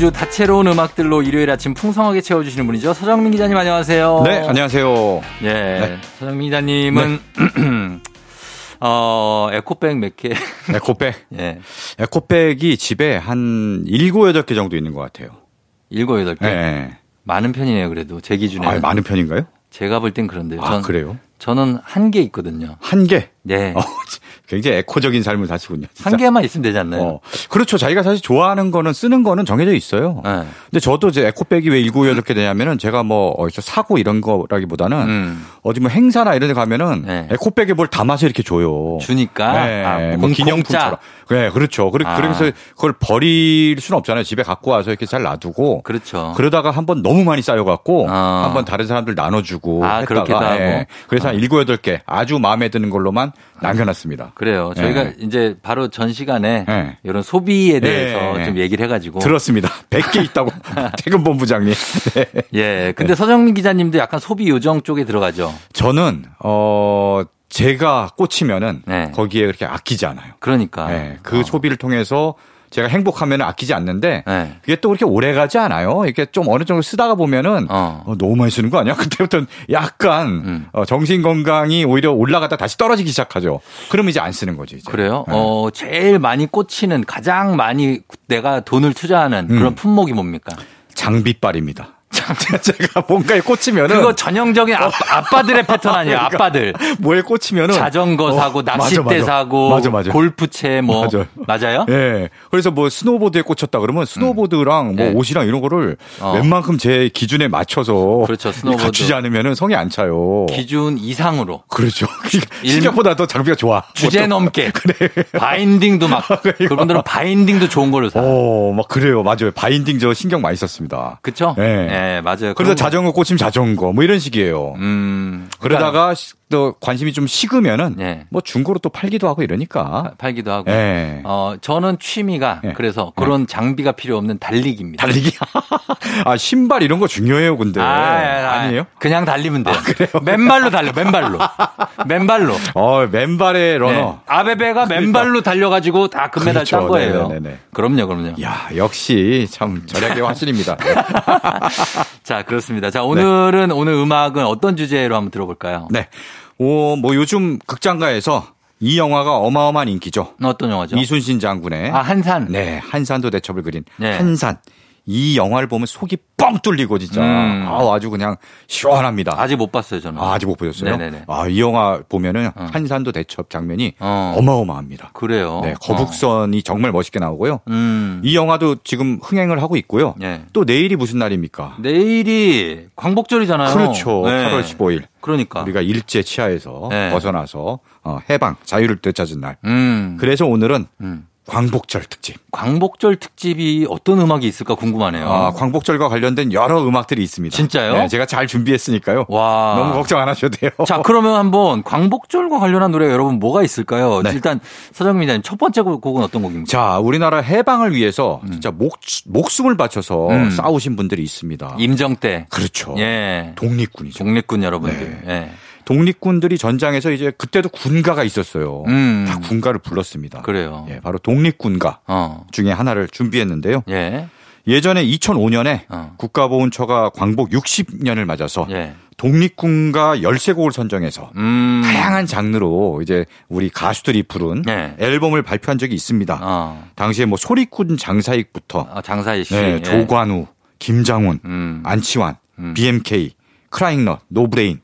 매주 다채로운 음악들로 일요일 아침 풍성하게 채워주시는 분이죠. 서정민 기자님 안녕하세요. 네, 안녕하세요. 예, 서정민 기자님은 어 에코백 몇 개? 에코백. 예, 에코백이 집에 한 7, 8개 정도 있는 것 같아요. 일곱 여덟 개. 네. 많은 편이네요. 그래도 제 기준에. 아, 많은 편인가요? 제가 볼 땐 그런데요. 아, 전, 그래요? 저는 한 개 있거든요. 한 개. 네. 어, 굉장히 에코적인 삶을 사시군요. 진짜. 한 개만 있으면 되지 않나요? 어, 그렇죠. 자기가 사실 좋아하는 거는 쓰는 거는 정해져 있어요. 네. 근데 저도 이제 에코백이 왜 7, 8개 되냐면은 제가 뭐 어디서 사고 이런 거라기보다는 음. 어디 뭐 행사나 이런 데 가면은 네. 에코백에 뭘 담아서 이렇게 줘요. 주니까 네, 아, 뭐 공- 기념품처럼. 네, 그렇죠. 그래, 아. 그래서 그걸 버릴 수는 없잖아요. 집에 갖고 와서 이렇게 잘 놔두고. 그렇죠. 그러다가 한 번 너무 많이 쌓여갖고 아. 한번 다른 사람들 나눠주고 아, 그렇게도 하고. 예. 그래서 한 일곱 여덟 개 아주 마음에 드는 걸로만 남겨놨습니다. 그래요. 저희가 네. 이제 바로 전 시간에 네. 이런 소비에 대해서 네. 좀 얘기를 해가지고. 들었습니다. 100개 있다고 태근 본부장님. 네. 예. 근데 서정민 기자님도 약간 소비 요정 쪽에 들어가죠. 저는 어 제가 꽂히면은 네. 거기에 그렇게 아끼지 않아요. 그러니까. 네. 그 어. 소비를 통해서 제가 행복하면 아끼지 않는데 네. 그게 또 그렇게 오래 가지 않아요. 이렇게 좀 어느 정도 쓰다가 보면은 어. 어, 너무 많이 쓰는 거 아니야? 그때부터는 약간 음. 어, 정신 건강이 오히려 올라가다 다시 떨어지기 시작하죠. 그러면 이제 안 쓰는 거지. 이제. 그래요? 네. 어, 제일 많이 꽂히는 가장 많이 내가 돈을 투자하는 음. 그런 품목이 뭡니까? 장비빨입니다. 제가 뭔가에 꽂히면은 그거 전형적인 아, 아빠 들의 패턴 아니에요? 그러니까 아빠들. 뭐에 꽂히면은 자전거 어, 사고, 맞아, 낚싯대 맞아. 사고, 맞아, 맞아. 골프채 뭐. 맞아요. 맞아요? 예. 그래서 뭐 스노보드에 꽂혔다 그러면 스노보드랑 뭐 네. 옷이랑 이런 거를 어. 웬만큼 제 기준에 맞춰서 그렇죠, 스노보드. 갖추지 않으면은 성이 안 차요. 기준 이상으로. 그렇죠. 일- 생각보다 더 장비가 좋아. 주제 넘게. 바인딩도 막. 그분들은 바인딩도 좋은 걸로 사. 어, 막 그래요. 맞아요. 바인딩 저 신경 많이 썼습니다. 그쵸? 네. 예, 맞아요. 그래서. 자전거 꽂히면 자전거 뭐 이런 식이에요. 음. 그러다가 시- 또 관심이 좀 식으면은 네. 뭐 중고로 또 팔기도 하고 이러니까. 팔기도 하고. 예. 어, 저는 취미가 예. 그래서 그런 장비가 필요 없는 달리기입니다. 달리기. 아, 신발 이런 거 중요해요, 근데. 아, 아, 아니에요? 그냥 달리면 돼요. 맨발로 달려, 맨발로. 맨발로. 어, 맨발의 네. 러너. 아베베가 맨발로 달려가지고 다 금메달 그렇죠. 딴 거예요. 네네네네. 그럼요, 그럼요. 야, 역시 참 절약의 화신입니다. 자, 그렇습니다. 자, 오늘은 오늘 음악은 어떤 주제로 한번 들어볼까요? 네. 오, 뭐 요즘 극장가에서 이 영화가 어마어마한 인기죠. 어떤 영화죠? 이순신 장군의 아, 한산. 네, 한산도 대첩을 그린 네. 한산. 이 영화를 보면 속이 뻥 뚫리고 진짜 음. 아, 아주 그냥 시원합니다. 아직 못 봤어요, 저는. 아, 아직 못 보셨어요? 네네네. 아, 이 영화 보면은 한산도 대첩 장면이 어. 어마어마합니다. 그래요. 네, 거북선이 정말 멋있게 나오고요. 어. 음. 이 영화도 지금 흥행을 하고 있고요. 예. 또 내일이 무슨 날입니까? 내일이 광복절이잖아요. 그렇죠. 네. 8월 15일. 그러니까. 우리가 일제 치하에서 네. 벗어나서 어, 해방, 자유를 되찾은 날. 음. 그래서 오늘은 음. 광복절 특집. 광복절 특집이 어떤 음악이 있을까 궁금하네요. 아, 광복절과 관련된 여러 음악들이 있습니다. 진짜요? 네, 제가 잘 준비했으니까요. 와. 너무 걱정 안 하셔도 돼요. 자, 그러면 한번 광복절과 관련한 노래 여러분 뭐가 있을까요? 네. 일단 서정민 기자님 첫 번째 곡은 어떤 곡입니까? 자, 우리나라 해방을 위해서 진짜 목, 목숨을 바쳐서 음. 싸우신 분들이 있습니다. 임정 때. 그렇죠. 예. 독립군이죠. 독립군 여러분들. 예. 독립군들이 전장에서 이제 그때도 군가가 있었어요. 음. 다 군가를 불렀습니다. 그래요. 예, 바로 독립군가 어. 중에 하나를 준비했는데요. 예. 예전에 2005년에 어. 국가보훈처가 광복 60년을 맞아서 예. 독립군가 13곡을 선정해서 음. 다양한 장르로 이제 우리 가수들이 부른 네. 앨범을 발표한 적이 있습니다. 어. 당시에 뭐 소리꾼 장사익부터 아, 장사희 씨. 네, 예. 조관우, 김장훈, 음. 안치환, 음. BMK, 크라잉넛, 노브레인,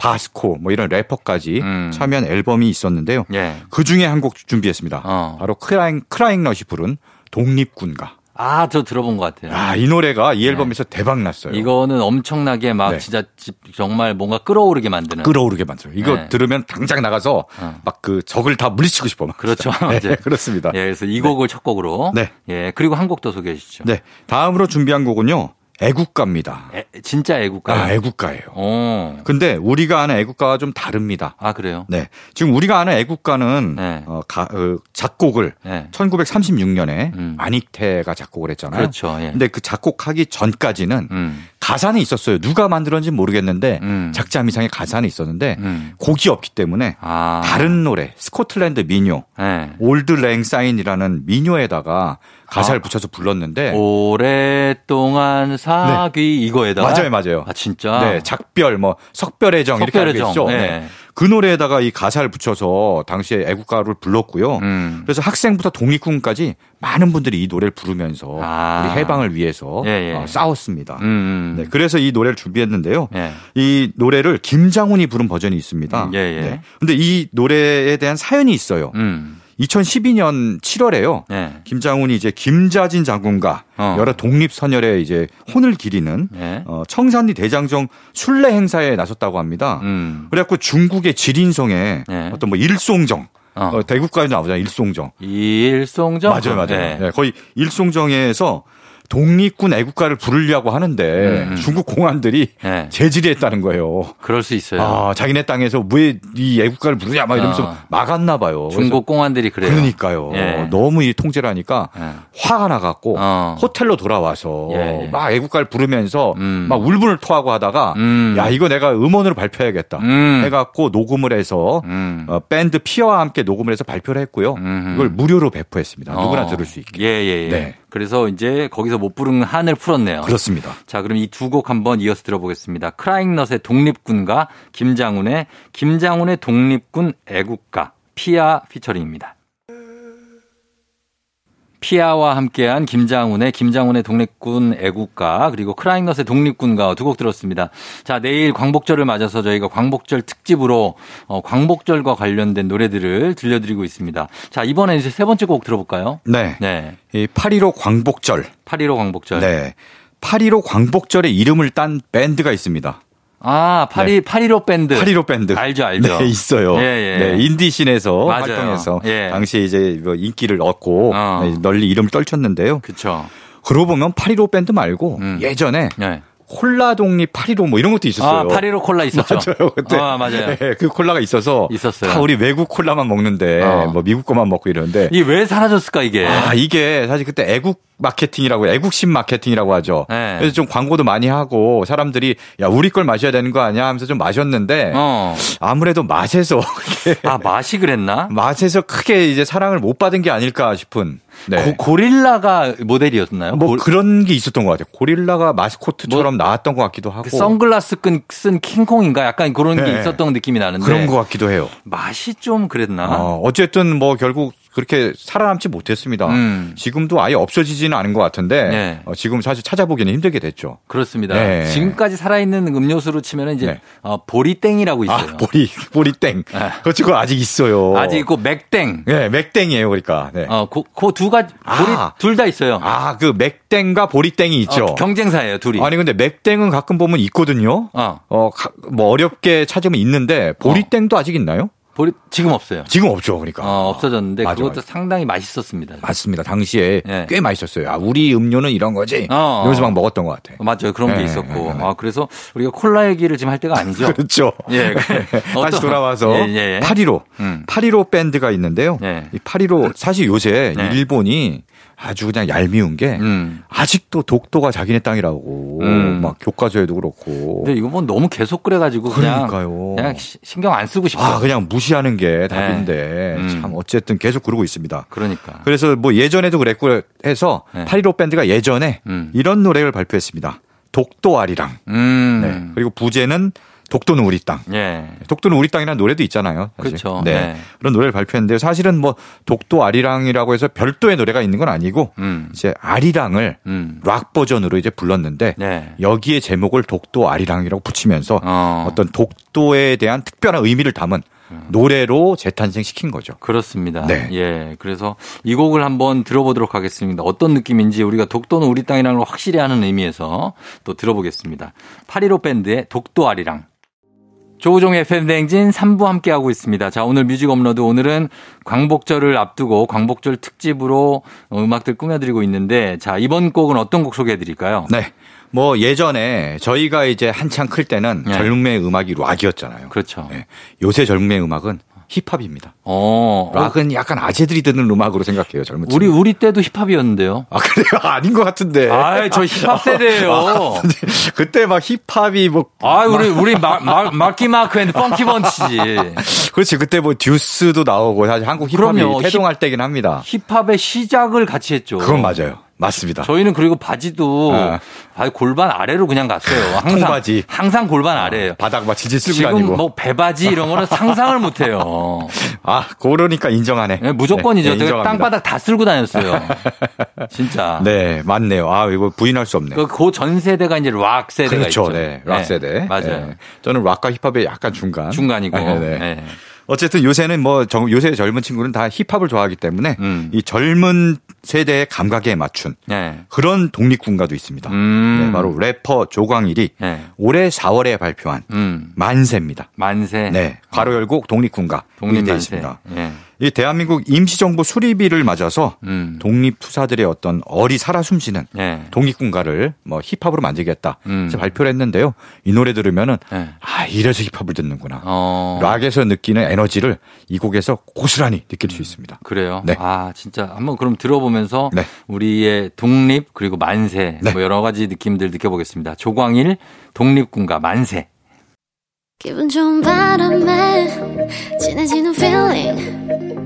바스코 뭐 이런 래퍼까지 음. 참여한 앨범이 있었는데요. 예. 그 중에 한 곡 준비했습니다. 어. 바로 크라잉 크라잉넛이 부른 독립군가. 아, 저 들어본 것 같아요. 아, 이 노래가 이 앨범에서 대박 났어요. 이거는 엄청나게 막 네. 진짜 집- 정말 뭔가 끓어오르게 만드는. 끓어오르게 만들어요. 이거 네. 들으면 당장 나가서 어. 막그 적을 다 물리치고 싶어. 막. 그렇죠. 네. 그렇습니다. 예, 그래서 이 곡을 첫 곡으로. 네. 예, 그리고 한 곡 더 소개해 주시죠. 네. 다음으로 준비한 곡은요. 애국가입니다. 애- 진짜 애국가. 아, 애국가예요. 어. 근데 우리가 아는 애국가와 좀 다릅니다. 아, 그래요? 네. 지금 우리가 아는 애국가는 네. 어, 가, 어, 작곡을 네. 1936년에 음. 안익태가 작곡을 했잖아요. 그렇죠. 예. 근데 그 작곡하기 전까지는 음. 가사는 있었어요. 누가 만들었는지 모르겠는데 음. 작자 미상의 가사는 있었는데 음. 곡이 없기 때문에 아. 다른 노래 스코틀랜드 민요 네. 올드 랭 사인이라는 민요에다가 가사를 아. 붙여서 불렀는데 오랫동안 사귀- 이거에다가 네. 맞아요, 맞아요. 아 진짜. 네, 작별 뭐 석별의 정 이렇게 석별의 정, 있죠. 네. 네. 그 노래에다가 이 가사를 붙여서 당시에 애국가를 불렀고요. 음. 그래서 학생부터 독립군까지 많은 분들이 이 노래를 부르면서 아. 우리 해방을 위해서 예, 예. 어, 싸웠습니다. 음, 음. 네, 그래서 이 노래를 준비했는데요. 예. 이 노래를 김장훈이 부른 버전이 있습니다. 음, 예, 예. 네. 근데 이 노래에 대한 사연이 있어요. 음. 2012년 7월에요. 예. 김장훈이 이제 김좌진 장군과 어. 여러 독립 선열에 이제 혼을 기리는 예. 어, 청산리 대장정 순례 행사에 나섰다고 합니다. 음. 그래갖고 중국의 지린성에 네. 어떤 뭐 일송정, 어. 어, 대국가에 나오잖아요. 일송정. 일송정. 맞아요, 맞아요. 예. 네, 거의 일송정에서 독립군 애국가를 부르려고 하는데 음. 중국 공안들이 예. 제지했다는 거예요. 그럴 수 있어요. 아, 자기네 땅에서 왜 이 애국가를 부르냐 막 이러면서 어. 막았나 봐요. 중국 공안들이 그래요. 그러니까요. 예. 너무 이 통제를 하니까 예. 화가 나갖고 어. 호텔로 돌아와서 예, 예. 막 애국가를 부르면서 음. 막 울분을 토하고 하다가 음. 야 이거 내가 음원으로 발표해야겠다 음. 해갖고 녹음을 해서 음. 어, 밴드 피어와 함께 녹음을 해서 발표를 했고요. 음흠. 이걸 무료로 배포했습니다. 누구나 어. 들을 수 있게. 예, 예, 예. 네. 그래서 이제 거기서 못 부른 한을 풀었네요. 그렇습니다. 자, 그럼 이 두 곡 한번 이어서 들어보겠습니다. 크라잉넛의 독립군과 김장훈의 김장훈의 독립군 애국가 피아 피처링입니다. 피아와 함께한 김장훈의 김장훈의 독립군 애국가 그리고 크라잉넛의 독립군가 두 곡 들었습니다. 자 내일 광복절을 맞아서 저희가 광복절 특집으로 어, 광복절과 관련된 노래들을 들려드리고 있습니다. 자 이번에 이제 세 번째 곡 들어볼까요? 네. 네, 이8.15 광복절. 8.15 광복절. 네. 8.15 광복절의 이름을 딴 밴드가 있습니다. 아, 8.15, 8.15 밴드. 8.15 밴드. 알죠, 알죠. 네, 있어요. 예, 예. 네, indie scene에서 맞아요. 활동해서 예. 당시에 이제 뭐 인기를 얻고 어. 네, 널리 이름을 떨쳤는데요. 그쵸. 그러고 보면 8.15 밴드 말고 음. 예전에 예전에 네. 콜라 독립 8.15 뭐 이런 것도 있었어요. 아, 8.15 콜라 있었죠. 맞아요. 그때. 아, 맞아요. 네, 그 콜라가 있어서 있었어요. 다 우리 외국 콜라만 먹는데 어. 뭐 미국 거만 먹고 이러는데 이게 왜 사라졌을까, 이게? 아, 이게 사실 그때 애국 마케팅이라고 애국심 마케팅이라고 하죠. 네. 그래서 좀 광고도 많이 하고 사람들이 야 우리 걸 마셔야 되는 거 아니야 하면서 좀 마셨는데 어. 아무래도 맛에서 아, 맛이 그랬나? 맛에서 크게 이제 사랑을 못 받은 게 아닐까 싶은. 네. 고, 릴라가 모델이었나요? 뭐 고- 그런 게 있었던 것 같아요. 고릴라가 마스코트처럼 나왔던 것 같기도 하고 그 선글라스 끈, 쓴 킹콩인가? 약간 그런 게 네. 있었던 느낌이 나는데. 그런 것 같기도 해요. 맛이 좀 그랬나? 어, 어쨌든 뭐 결국 그렇게 살아남지 못했습니다. 음. 지금도 아예 없어지지는 않은 것 같은데 네. 어, 지금 사실 찾아보기는 힘들게 됐죠. 그렇습니다. 네. 지금까지 살아있는 음료수로 치면 이제 네. 어, 보리땡이라고 있어요. 아 보리 보리땡. 네. 그렇죠. 그거 아직 있어요. 아직 있고 맥땡. 네, 맥땡이에요, 그러니까. 네. 어, 그, 그두 가지, 보리, 아. 둘다 있어요. 아, 그 맥땡과 보리땡이 있죠. 어, 경쟁사예요, 둘이. 아니 근데 맥땡은 가끔 보면 있거든요. 어. 어, 가- 뭐 어렵게 찾으면 있는데 보리땡도 아직 있나요? 보리, 지금 없어요. 지금 없죠, 그러니까. 어, 없어졌는데 맞아, 그것도 맞아. 상당히 맛있었습니다. 맞습니다. 당시에 네. 꽤 맛있었어요. 아, 우리 음료는 이런 거지. 어. 이러면서 막 먹었던 것 같아. 맞아요. 그런 게 네, 있었고. 네, 네. 아, 그래서 우리가 콜라 얘기를 지금 할 때가 아니죠. 그렇죠. 예. 다시 어떤- 돌아와서 예, 예, 예. 8.15. 음. 8.15 밴드가 있는데요. 네. 이8.15 사실 요새 네. 일본이 아주 그냥 얄미운 게 음. 아직도 독도가 자기네 땅이라고 음. 막 교과서에도 그렇고 근데 이거 뭐 너무 계속 그래가지고 그냥, 그러니까요. 그냥 시- 신경 안 쓰고 싶어. 아 그냥 무시하는 게 답인데 음. 참 어쨌든 계속 그러고 있습니다. 그러니까. 그래서 뭐 예전에도 그랬고 해서 네. 8.15 밴드가 예전에 음. 이런 노래를 발표했습니다. 독도 아리랑. 음. 네. 그리고 부제는 독도는 우리 땅. 예. 독도는 우리 땅이라는 노래도 있잖아요. 사실. 그렇죠. 네. 네. 그런 노래를 발표했는데 사실은 뭐 독도 아리랑이라고 해서 별도의 노래가 있는 건 아니고 음. 이제 아리랑을 음. 락 버전으로 이제 불렀는데 네. 여기에 제목을 독도 아리랑이라고 붙이면서 어. 어. 떤 독도에 대한 특별한 의미를 담은 노래로 재탄생시킨 거죠. 그렇습니다. 네. 예. 그래서 이 곡을 한번 들어보도록 하겠습니다. 어떤 느낌인지 우리가 독도는 우리 땅이라는 걸 확실히 하는 의미에서 또 들어보겠습니다. 8.15 밴드의 독도 아리랑. 조우종의 FM대행진 3부 함께하고 있습니다. 자, 오늘 뮤직 업로드 오늘은 광복절을 앞두고 광복절 특집으로 어, 음악들 꾸며드리고 있는데 자, 이번 곡은 어떤 곡 소개해 드릴까요? 네. 뭐 예전에 저희가 이제 한창 클 때는 네. 젊음의 음악이 락이었잖아요. 그렇죠. 네. 요새 젊음의 음악은 힙합입니다. 어, 어, 락은 약간 아재들이 듣는 음악으로 생각해요, 젊은 우리, 친구. 우리 때도 힙합이었는데요. 아 그래요? 아닌 것 같은데. 아, 저 힙합 세대예요. 그때 막 힙합이 뭐 아, 우리 우리 마, 마, Marky Mark and Funky Bunch지. 그렇지 그때 뭐 듀스도 나오고 사실 한국 힙합이. 태동할 때긴 합니다. 힙합의 시작을 같이 했죠. 그건 맞아요. 맞습니다. 저희는 그리고 바지도 아. 아, 골반 아래로 그냥 갔어요. 항상 통바지. 항상 골반 아래예요. 바닥 막 질질 쓸고 지금 다니고. 뭐 배바지 이런 거는 상상을 못 해요. 아, 그러니까 인정하네. 네, 무조건이죠. 네, 네. 땅바닥 다 쓸고 다녔어요. 진짜. 네, 맞네요. 아, 이거 부인할 수 없네요. 그전 세대가 이제 락 세대가 그렇죠. 있죠. 네. 락 네, 세대. 맞아요. 네. 저는 락과 힙합의 약간 중간. 중간이고. 네, 네. 네. 어쨌든 요새는 뭐 정- 요새 젊은 친구는 다 힙합을 좋아하기 때문에 음. 이 젊은 세대의 감각에 맞춘 네. 그런 독립군가도 있습니다. 음. 네, 바로 래퍼 조광일이 네. 올해 4월에 발표한 음. 만세입니다. 만세. 네, 괄호 열고 독립군가 독립 만세. 있습니다. 예. 이 대한민국 임시정부 수립일을 맞아서 음. 독립투사들의 어떤 어리 살아 숨쉬는 예. 독립군가를 뭐 힙합으로 만들겠다 음. 발표를 했는데요. 이 노래 들으면은 네. 아 이래서 힙합을 듣는구나. 어. 락에서 느끼는 에너지를 이 곡에서 고스란히 느낄 수 있습니다. 그래요. 네. 아 진짜 한번 그럼 들어보면서 네. 우리의 독립 그리고 만세 네. 뭐 여러 가지 느낌들 느껴보겠습니다. 조광일 독립군가 만세. 기분 좋은 바람에 진해지는 feeling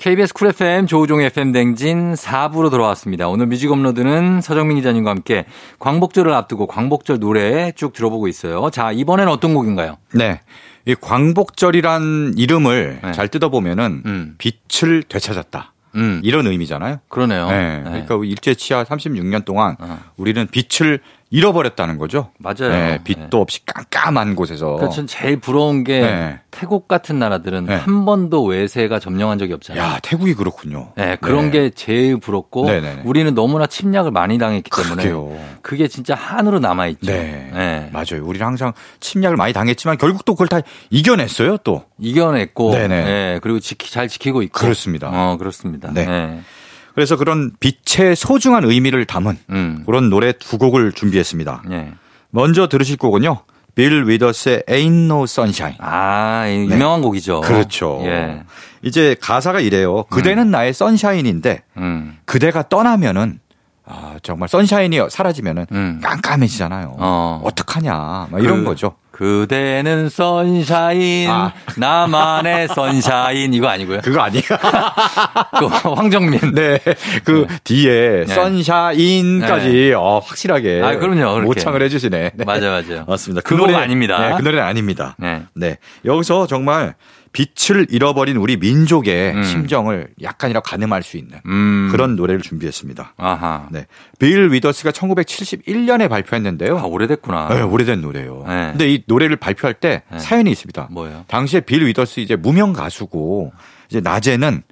KBS Cool FM 조우종의 FM대행진 4부로 돌아왔습니다. 오늘 뮤직 업로드는 서정민 기자님과 함께 광복절을 앞두고 광복절 노래 쭉 들어보고 있어요. 자, 이번에는 어떤 곡인가요? 네. 이 광복절이란 이름을 네. 잘 뜯어보면은 음. 빛을 되찾았다. 음, 이런 의미잖아요. 그러네요. 네. 네. 그러니까 일제 치하 36년 동안 어. 우리는 빛을 잃어버렸다는 거죠. 맞아요. 네, 빛도 없이 깜깜한 곳에서. 그전 제일 부러운 게 네. 태국 같은 나라들은 네. 한 번도 외세가 점령한 적이 없잖아요. 야, 태국이 그렇군요. 네, 그런 네. 게 제일 부럽고 네네네. 우리는 너무나 침략을 많이 당했기 때문에 그러게요. 그게 진짜 한으로 남아 있죠. 네. 맞아요. 우리는 항상 침략을 많이 당했지만 결국 또 그걸 다 이겨냈어요, 또. 이겨냈고 네네. 네, 그리고 지키, 잘 지키고 있고 그렇습니다. 어, 그렇습니다. 네. 네. 그래서 그런 빛의 소중한 의미를 담은 음. 그런 노래 두 곡을 준비했습니다. 네. 먼저 들으실 곡은요. 빌 위더스의 Ain't No Sunshine. 아, 이 유명한 곡이죠. 네. 그렇죠. 예. 이제 가사가 이래요. 그대는 나의 선샤인인데 음. 그대가 떠나면은 아, 정말 선샤인이 사라지면은 음. 깜깜해지잖아요. 어. 어. 떡하냐 막 이런 그- 거죠. 그대는 sunshine, 아. 나만의 sunshine 이거 아니고요. 그거 아니야. 그 황정민. 네. 그 뒤에 sunshine까지 어, 확실하게 아, 그럼요. 모창을 해주시네. 네. 맞아요, 맞아요. 맞습니다. 그 곡은 아닙니다. 네, 그 노래는 아닙니다. 네. 네. 여기서 정말 빛을 잃어버린 우리 민족의 음. 심정을 약간이라도 가늠할 수 있는 음. 그런 노래를 준비했습니다. 아하. 네. 빌 위더스가 1971년에 발표했는데요. 아, 오래됐구나. 네, 오래된 노래예요. 네. 근데 이 노래를 발표할 때 네. 사연이 있습니다. 뭐예요? 당시에 빌 위더스 이제 무명 가수고 이제 낮에는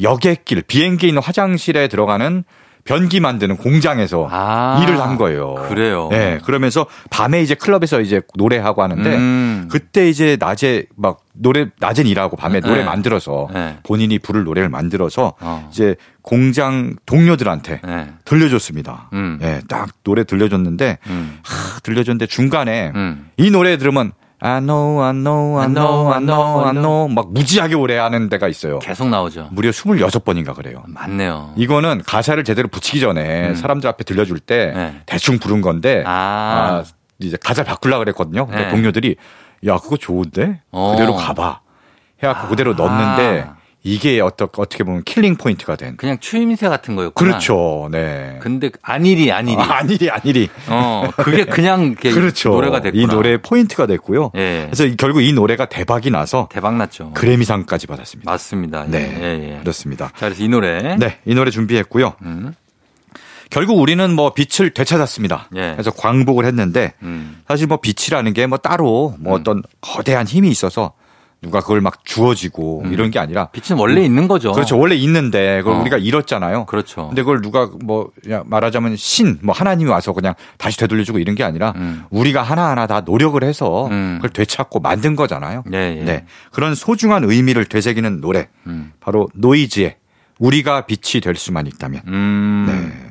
역에길 비행기에 있는 화장실에 들어가는 변기 만드는 공장에서 아, 일을 한 거예요. 그래요? 네. 그러면서 밤에 이제 클럽에서 이제 노래하고 하는데 음. 그때 이제 낮에 막 노래 낮엔 일하고 밤에 노래 네. 만들어서 네. 본인이 부를 노래를 만들어서 어. 이제 공장 동료들한테 네. 들려줬습니다. 음. 예, 딱 노래 들려줬는데 음. 하, 들려줬는데 중간에 음. 이 노래 들으면 I know, I know, I know, I know, I know 막 무지하게 오래 하는 데가 있어요. 계속 나오죠. 무려 26번인가 그래요. 맞네요. 이거는 가사를 제대로 붙이기 전에 음. 사람들 앞에 들려줄 때 네. 대충 부른 건데 아. 아, 이제 가사를 바꾸려고 그랬거든요. 근데 네. 동료들이 야 그거 좋은데 어. 그대로 가봐 해갖고 그대로 넣었는데 이게 어떻게 어떻게 보면 killing point가 된. 그냥 추임새 같은 거였구나. 그렇죠. 네. 근데 아니리 아니리. 아, 아니리 아니리. 어, 그게 그냥 이렇게 그렇죠. 노래가 됐구나. 이 노래의 포인트가 됐고요. 예. 그래서 이- 결국 이 노래가 대박이 나서 대박 났죠. 그래미상까지 받았습니다. 맞습니다. 네. 예, 예. 그렇습니다. 자, 그래서 이 노래. 네, 이 노래 준비했고요. 음. 결국 우리는 뭐 빛을 되찾았습니다. 예. 그래서 광복을 했는데 음. 사실 뭐 빛이라는 게 뭐 따로 뭐 어떤 거대한 힘이 있어서 누가 그걸 막 주어지고 이런 게 아니라 빛은 원래 있는 거죠. 음. 그렇죠. 원래 있는데 그걸 어. 우리가 잃었잖아요. 그렇죠. 근데 그걸 누가 뭐 그냥 말하자면 신, 뭐 하나님이 와서 그냥 다시 되돌려주고 이런 게 아니라 음. 우리가 하나하나 다 노력을 해서 음. 그걸 되찾고 만든 거잖아요. 예, 예. 네. 그런 소중한 의미를 되새기는 노래. 음. 바로 노이즈의 우리가 빛이 될 수만 있다면. 음. 네.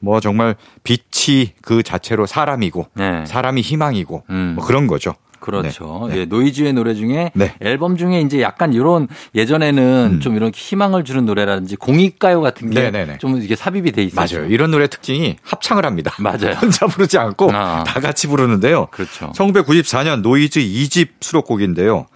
뭐 정말 빛이 그 자체로 사람이고 네. 사람이 희망이고 음. 뭐 그런 거죠. 그렇죠. 네. 예, 노이즈의 노래 중에 네. 앨범 중에 이제 약간 이런 예전에는 음. 좀 이런 희망을 주는 노래라든지 공익가요 같은 게. 좀 이게 삽입이 돼 있어요. 맞아요. 이런 노래 특징이 합창을 합니다. 맞아요. 혼자 부르지 않고 아. 다 같이 부르는데요. 그렇죠. 1994년 노이즈 2집 수록곡인데요.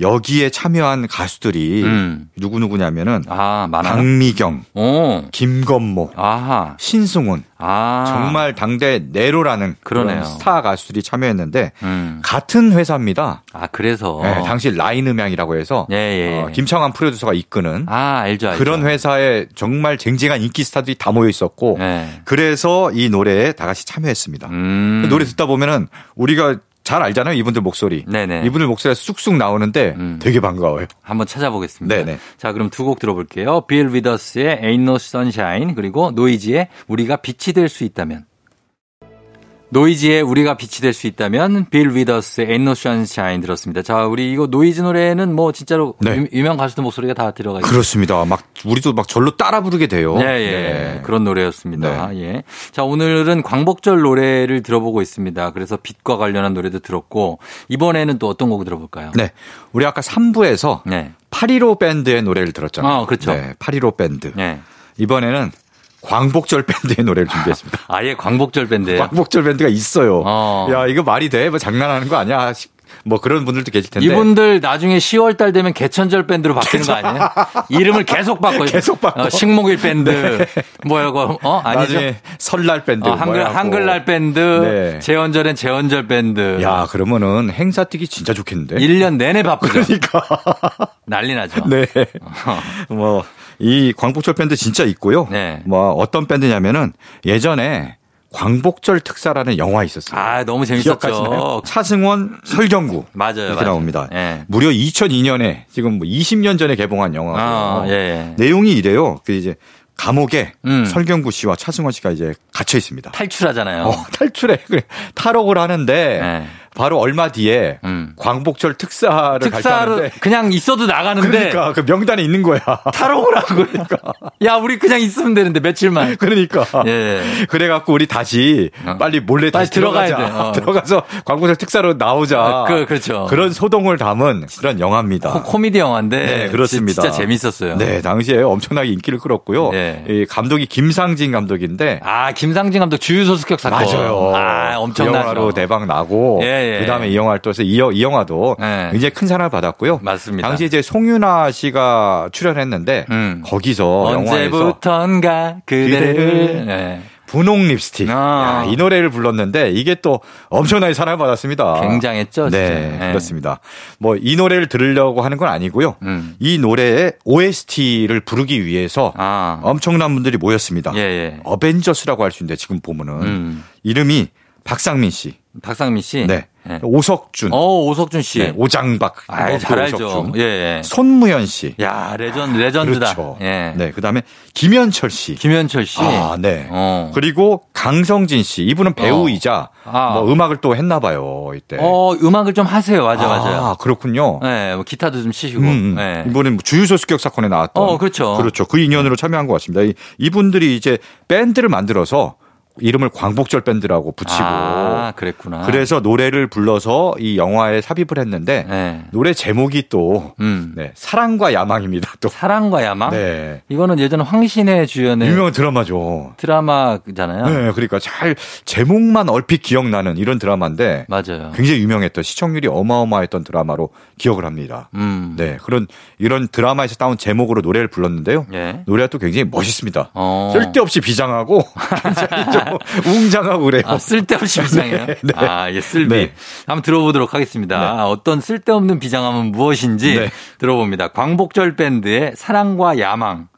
여기에 참여한 가수들이 음. 누구 누구냐면은 아, 많아요. 박미경, 오. 김건모, 아하. 신승훈 아. 정말 당대 네로라는 그러네요. 스타 가수들이 참여했는데 음. 같은 회사입니다. 아, 그래서. 네, 당시 라인 음향이라고 해서 예, 예. 어, 김창완 프로듀서가 이끄는 아, 알죠, 알죠. 그런 회사에 정말 쟁쟁한 인기 스타들이 다 모여 있었고 네. 그래서 이 노래에 다 같이 참여했습니다. 음. 노래 듣다 보면은 우리가 잘 알잖아요 이분들 목소리. 네네. 이분들 목소리가 쑥쑥 나오는데 음. 되게 반가워요. 한번 찾아보겠습니다. 네네. 자, 그럼 두 곡 들어볼게요. 빌 위더스의 Ain't No Sunshine 그리고 노이즈의 우리가 빛이 될 수 있다면. 노이즈의 우리가 빛이 될 수 있다면 빌 Ain't No Sunshine 들었습니다. 자, 우리 이거 노이즈 노래는 뭐 진짜로 네. 유- 유명 가수들 목소리가 다 들어가 있어요. 그렇습니다. 막 우리도 막 절로 따라 부르게 돼요. 예, 예. 네. 그런 노래였습니다. 네. 예. 자, 오늘은 광복절 노래를 들어보고 있습니다. 그래서 빛과 관련한 노래도 들었고, 이번에는 또 어떤 곡 들어볼까요? 네. 우리 아까 3부에서 네. 815 밴드의 노래를 들었잖아요. 아, 그렇죠. 네, 815 밴드. 네. 이번에는 광복절 밴드의 노래를 준비했습니다. 아예 광복절 밴드예요 광복절 밴드가 있어요. 어. 야, 이거 말이 돼? 뭐 장난하는 거 아니야? 시- 뭐 그런 분들도 계실 텐데. 이분들 나중에 10월 달 되면 개천절 밴드로 바뀌는 거 아니에요? 이름을 계속 바꿔요. 계속 바꿔. 어, 식목일 밴드. 뭐야, 이거, 어? 아니죠? 나중에 설날 밴드. 어, 한글. 한글날 밴드. 네. 재원절엔 재원절 밴드. 야, 그러면은 행사 뛰기 진짜 좋겠는데. 1년 내내 바쁘죠. 그러니까. 난리 나죠. 네. 뭐, 이 광복절 밴드 진짜 있고요. 네. 뭐, 어떤 밴드냐면은 예전에 광복절 특사라는 영화 있었어요. 아, 너무 재밌었죠. 기억하시나요? 차승원, 설경구. 맞아요. 이렇게 맞아요. 나옵니다. 예. 무려 2002년에 지금 뭐 20년 전에 개봉한 영화고요. 아, 예, 예. 내용이 이래요. 그 이제 감옥에 음. 설경구 씨와 차승원 씨가 이제 갇혀 있습니다. 탈출하잖아요. 어, 탈출해. 그래. 탈옥을 하는데 네. 바로 얼마 뒤에 음. 광복절 특사를 발표하는데 그냥 있어도 나가는데 그러니까 그 명단에 있는 거야. 탈옥을 하고 야, 우리 그냥 있으면 되는데 며칠만. 그러니까. 예. 그래갖고 우리 다시 어. 빨리 몰래 빨리 다시 들어가야. 돼. 어. 들어가서 광복절 특사로 나오자. 아, 그, 그렇죠. 런 소동을 담은 그런 영화입니다. 코, 코미디 영화인데 네, 그렇습니다. 진짜 재밌었어요. 네, 당시에 엄청나게 인기를 끌었고요. 네. 이 감독이 김상진 감독인데 아, 김상진 감독 주유소 습격 사건. 맞아요. 아, 그 엄청나죠. 영화로 대박 나고 예, 예. 그 다음에 이 영화를 또 해서 이, 여- 이 영화도 네. 굉장히 큰 사랑을 받았고요. 맞습니다. 당시 이제 송윤아 씨가 출연했는데 음. 거기서 언제부턴가 그대를 그대를 네. 분홍 립스틱 아. 야, 이 노래를 불렀는데 이게 또 엄청나게 사랑을 받았습니다. 굉장했죠, 진짜. 네, 네. 그렇습니다. 뭐 이 노래를 들으려고 하는 건 아니고요. 음. 이 노래의 OST를 부르기 위해서 아. 엄청난 분들이 모였습니다. 예, 예. 어벤져스라고 할 수 있는데 지금 보면은 음. 이름이 박상민 씨, 박상민 씨. 네, 네. 오석준, 어, 오석준 씨. 네, 오장박, 아, 뭐잘그 알죠. 예, 예. 손무현 씨, 야, 레전 레전드다. 그렇죠. 예. 네, 그다음에 김현철 씨, 김현철 씨. 아, 네. 어. 그리고 강성진 씨, 이분은 배우이자 아. 뭐 음악을 또 했나 봐요 이때. 어, 음악을 좀 하세요. 맞아, 맞아요. 아, 그렇군요. 네, 뭐 기타도 좀 치시고. 음, 네. 이번에 뭐 주유소 습격 사건에 나왔던. 어, 그렇죠. 그렇죠. 그 인연으로 참여한 것 같습니다. 이- 이분들이 이제 밴드를 만들어서 이름을 광복절 밴드라고 붙이고. 아, 그랬구나. 그래서 노래를 불러서 이 영화에 삽입을 했는데 네. 노래 제목이 또 음. 네, 사랑과 야망입니다. 또. 사랑과 야망? 네. 이거는 예전 황신의 주연의 유명한 드라마죠. 드라마잖아요. 네, 그러니까 잘 제목만 얼핏 기억나는 이런 드라마인데 맞아요. 굉장히 유명했던 시청률이 어마어마했던 드라마로 기억을 합니다. 음. 네, 그런 이런 드라마에서 따온 제목으로 노래를 불렀는데요. 예. 노래가 또 굉장히 멋있습니다. 어. 쓸데없이 비장하고 굉장히 좀 웅장하고 그래요. 아, 쓸데없이 비장해요? 네. 아, 예, 쓸비. 네. 한번 들어보도록 하겠습니다. 아, 어떤 쓸데없는 비장함은 무엇인지 네. 들어봅니다. 광복절 밴드의 사랑과 야망.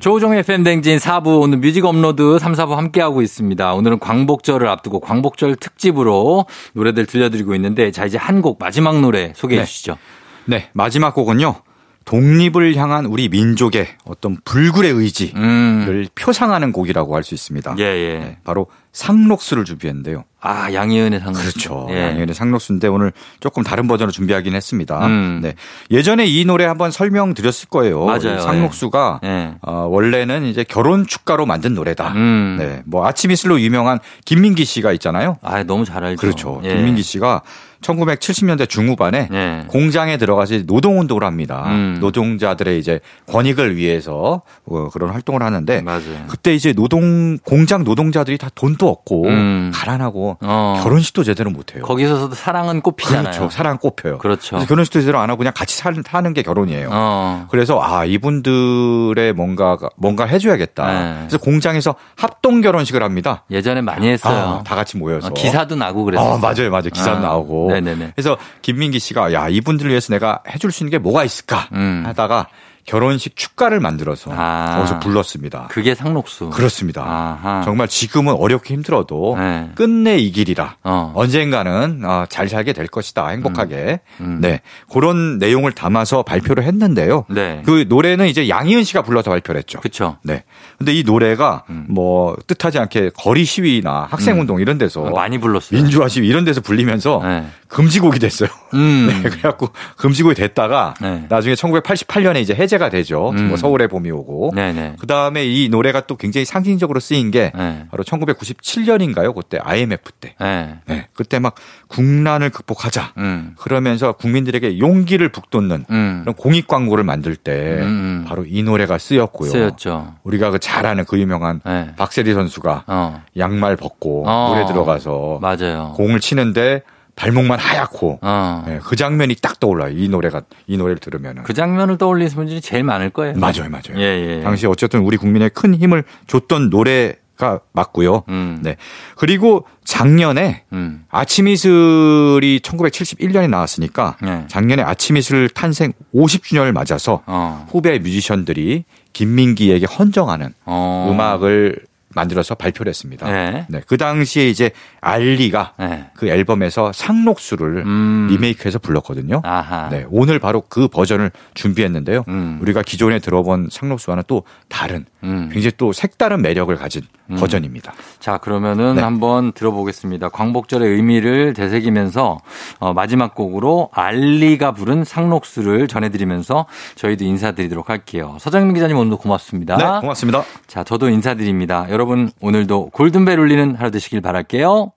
조우종의 FM대행진 4부 오늘 music upload 3, 4부 함께하고 있습니다. 오늘은 광복절을 앞두고 광복절 특집으로 노래들 들려드리고 있는데 자 이제 한 곡 마지막 노래 소개해 네. 주시죠. 네, 마지막 곡은요. 독립을 향한 우리 민족의 어떤 불굴의 의지를 음. 표상하는 곡이라고 할 수 있습니다. 예, 예. 네, 바로 상록수를 준비했는데요. 아, 양희은의 상 그렇죠. 예. 양희은의 상록수인데 오늘 조금 다른 버전을 준비하긴 했습니다. 음. 네. 예전에 이 노래 한번 설명드렸을 거예요. 맞아요. 이 상록수가 예. 어, 원래는 이제 결혼 축가로 만든 노래다. 음. 네. 뭐 아침 이슬로 유명한 김민기 씨가 있잖아요. 아, 너무 잘 알죠. 그렇죠. 예. 김민기 씨가 1970년대 중후반에 예. 공장에 들어가서 노동 운동을 합니다. 음. 노동자들의 이제 권익을 위해서 어, 그런 활동을 하는데 맞아요. 그때 이제 노동 공장 노동자들이 다 돈도 없고 음. 가난하고 어. 결혼식도 제대로 못 해요. 거기서도 사랑은 꽃피잖아요. 그렇죠. 사랑 꼽혀요. 그렇죠. 그래서 결혼식도 제대로 안 하고 그냥 같이 사- 사는 게 결혼이에요. 어. 그래서 아 이분들의 뭔가가 뭔가 해줘야겠다. 네. 그래서 공장에서 합동 결혼식을 합니다. 예전에 많이 했어요. 아, 다 같이 모여서 어, 기사도 나고 그랬어요. 아, 맞아요, 맞아요. 기사 아, 나오고. 네네네. 그래서 김민기 씨가 야 이분들을 위해서 내가 해줄 수 있는 게 뭐가 있을까 음. 하다가 결혼식 축가를 만들어서 아. 거기서 불렀습니다. 그게 상록수. 그렇습니다. 아하. 정말 지금은 어렵고 힘들어도 네. 끝내 이 길이라 어. 언젠가는 어, 잘 살게 될 것이다 행복하게 음. 네 그런 내용을 담아서 발표를 했는데요. 네. 그 노래는 이제 양희은 씨가 불러서 발표를 했죠. 그쵸. 네. 근데 이 노래가 음. 뭐 뜻하지 않게 거리 시위나 학생 운동 이런 데서 많이 불렀어요. 민주화 시위 이런 데서 불리면서 네. 금지곡이 됐어요. 음. 네, 그래갖고 금지곡이 됐다가 네. 나중에 1988년에 이제 해제가 되죠. 음. 뭐 서울의 봄이 오고. 네네. 그 다음에 이 노래가 또 굉장히 상징적으로 쓰인 게 네. 바로 1997년인가요? 그때 IMF 때. 네. 네, 그때 막 국난을 극복하자. 음. 그러면서 국민들에게 용기를 북돋는 음. 그런 공익 광고를 만들 때 음, 음. 바로 이 노래가 쓰였고요. 쓰였죠. 우리가 그 잘 아는 그 유명한 네. 박세리 선수가 어. 양말 벗고 어. 물에 들어가서 맞아요. 공을 치는데 발목만 하얗고 어. 네, 그 장면이 딱 떠올라요. 이 노래가 이 노래를 들으면은. 그 장면을 떠올리는 분들이 제일 많을 거예요. 맞아요, 맞아요. 예, 예. 당시 어쨌든 우리 국민에 큰 힘을 줬던 노래가 맞고요. 음. 네. 그리고 작년에 음. 아침 이슬이 1971년에 나왔으니까 네. 작년에 아침 이슬 탄생 50주년을 맞아서 어. 후배 뮤지션들이 김민기에게 헌정하는 어. 음악을 만들어서 발표를 했습니다. 네. 네. 그 당시에 이제 알리가 네. 그 앨범에서 상록수를 음. 리메이크해서 불렀거든요. 아하. 네, 오늘 바로 그 버전을 준비했는데요. 음. 우리가 기존에 들어본 상록수와는 또 다른 음. 굉장히 또 색다른 매력을 가진 버전입니다. 자, 그러면은 네. 한번 들어보겠습니다. 광복절의 의미를 되새기면서 어, 마지막 곡으로 알리가 부른 상록수를 전해드리면서 저희도 인사드리도록 할게요. 서정민 기자님 오늘도 고맙습니다. 네, 고맙습니다. 자, 저도 인사드립니다. 여러분 오늘도 골든벨 울리는 하루 되시길 바랄게요.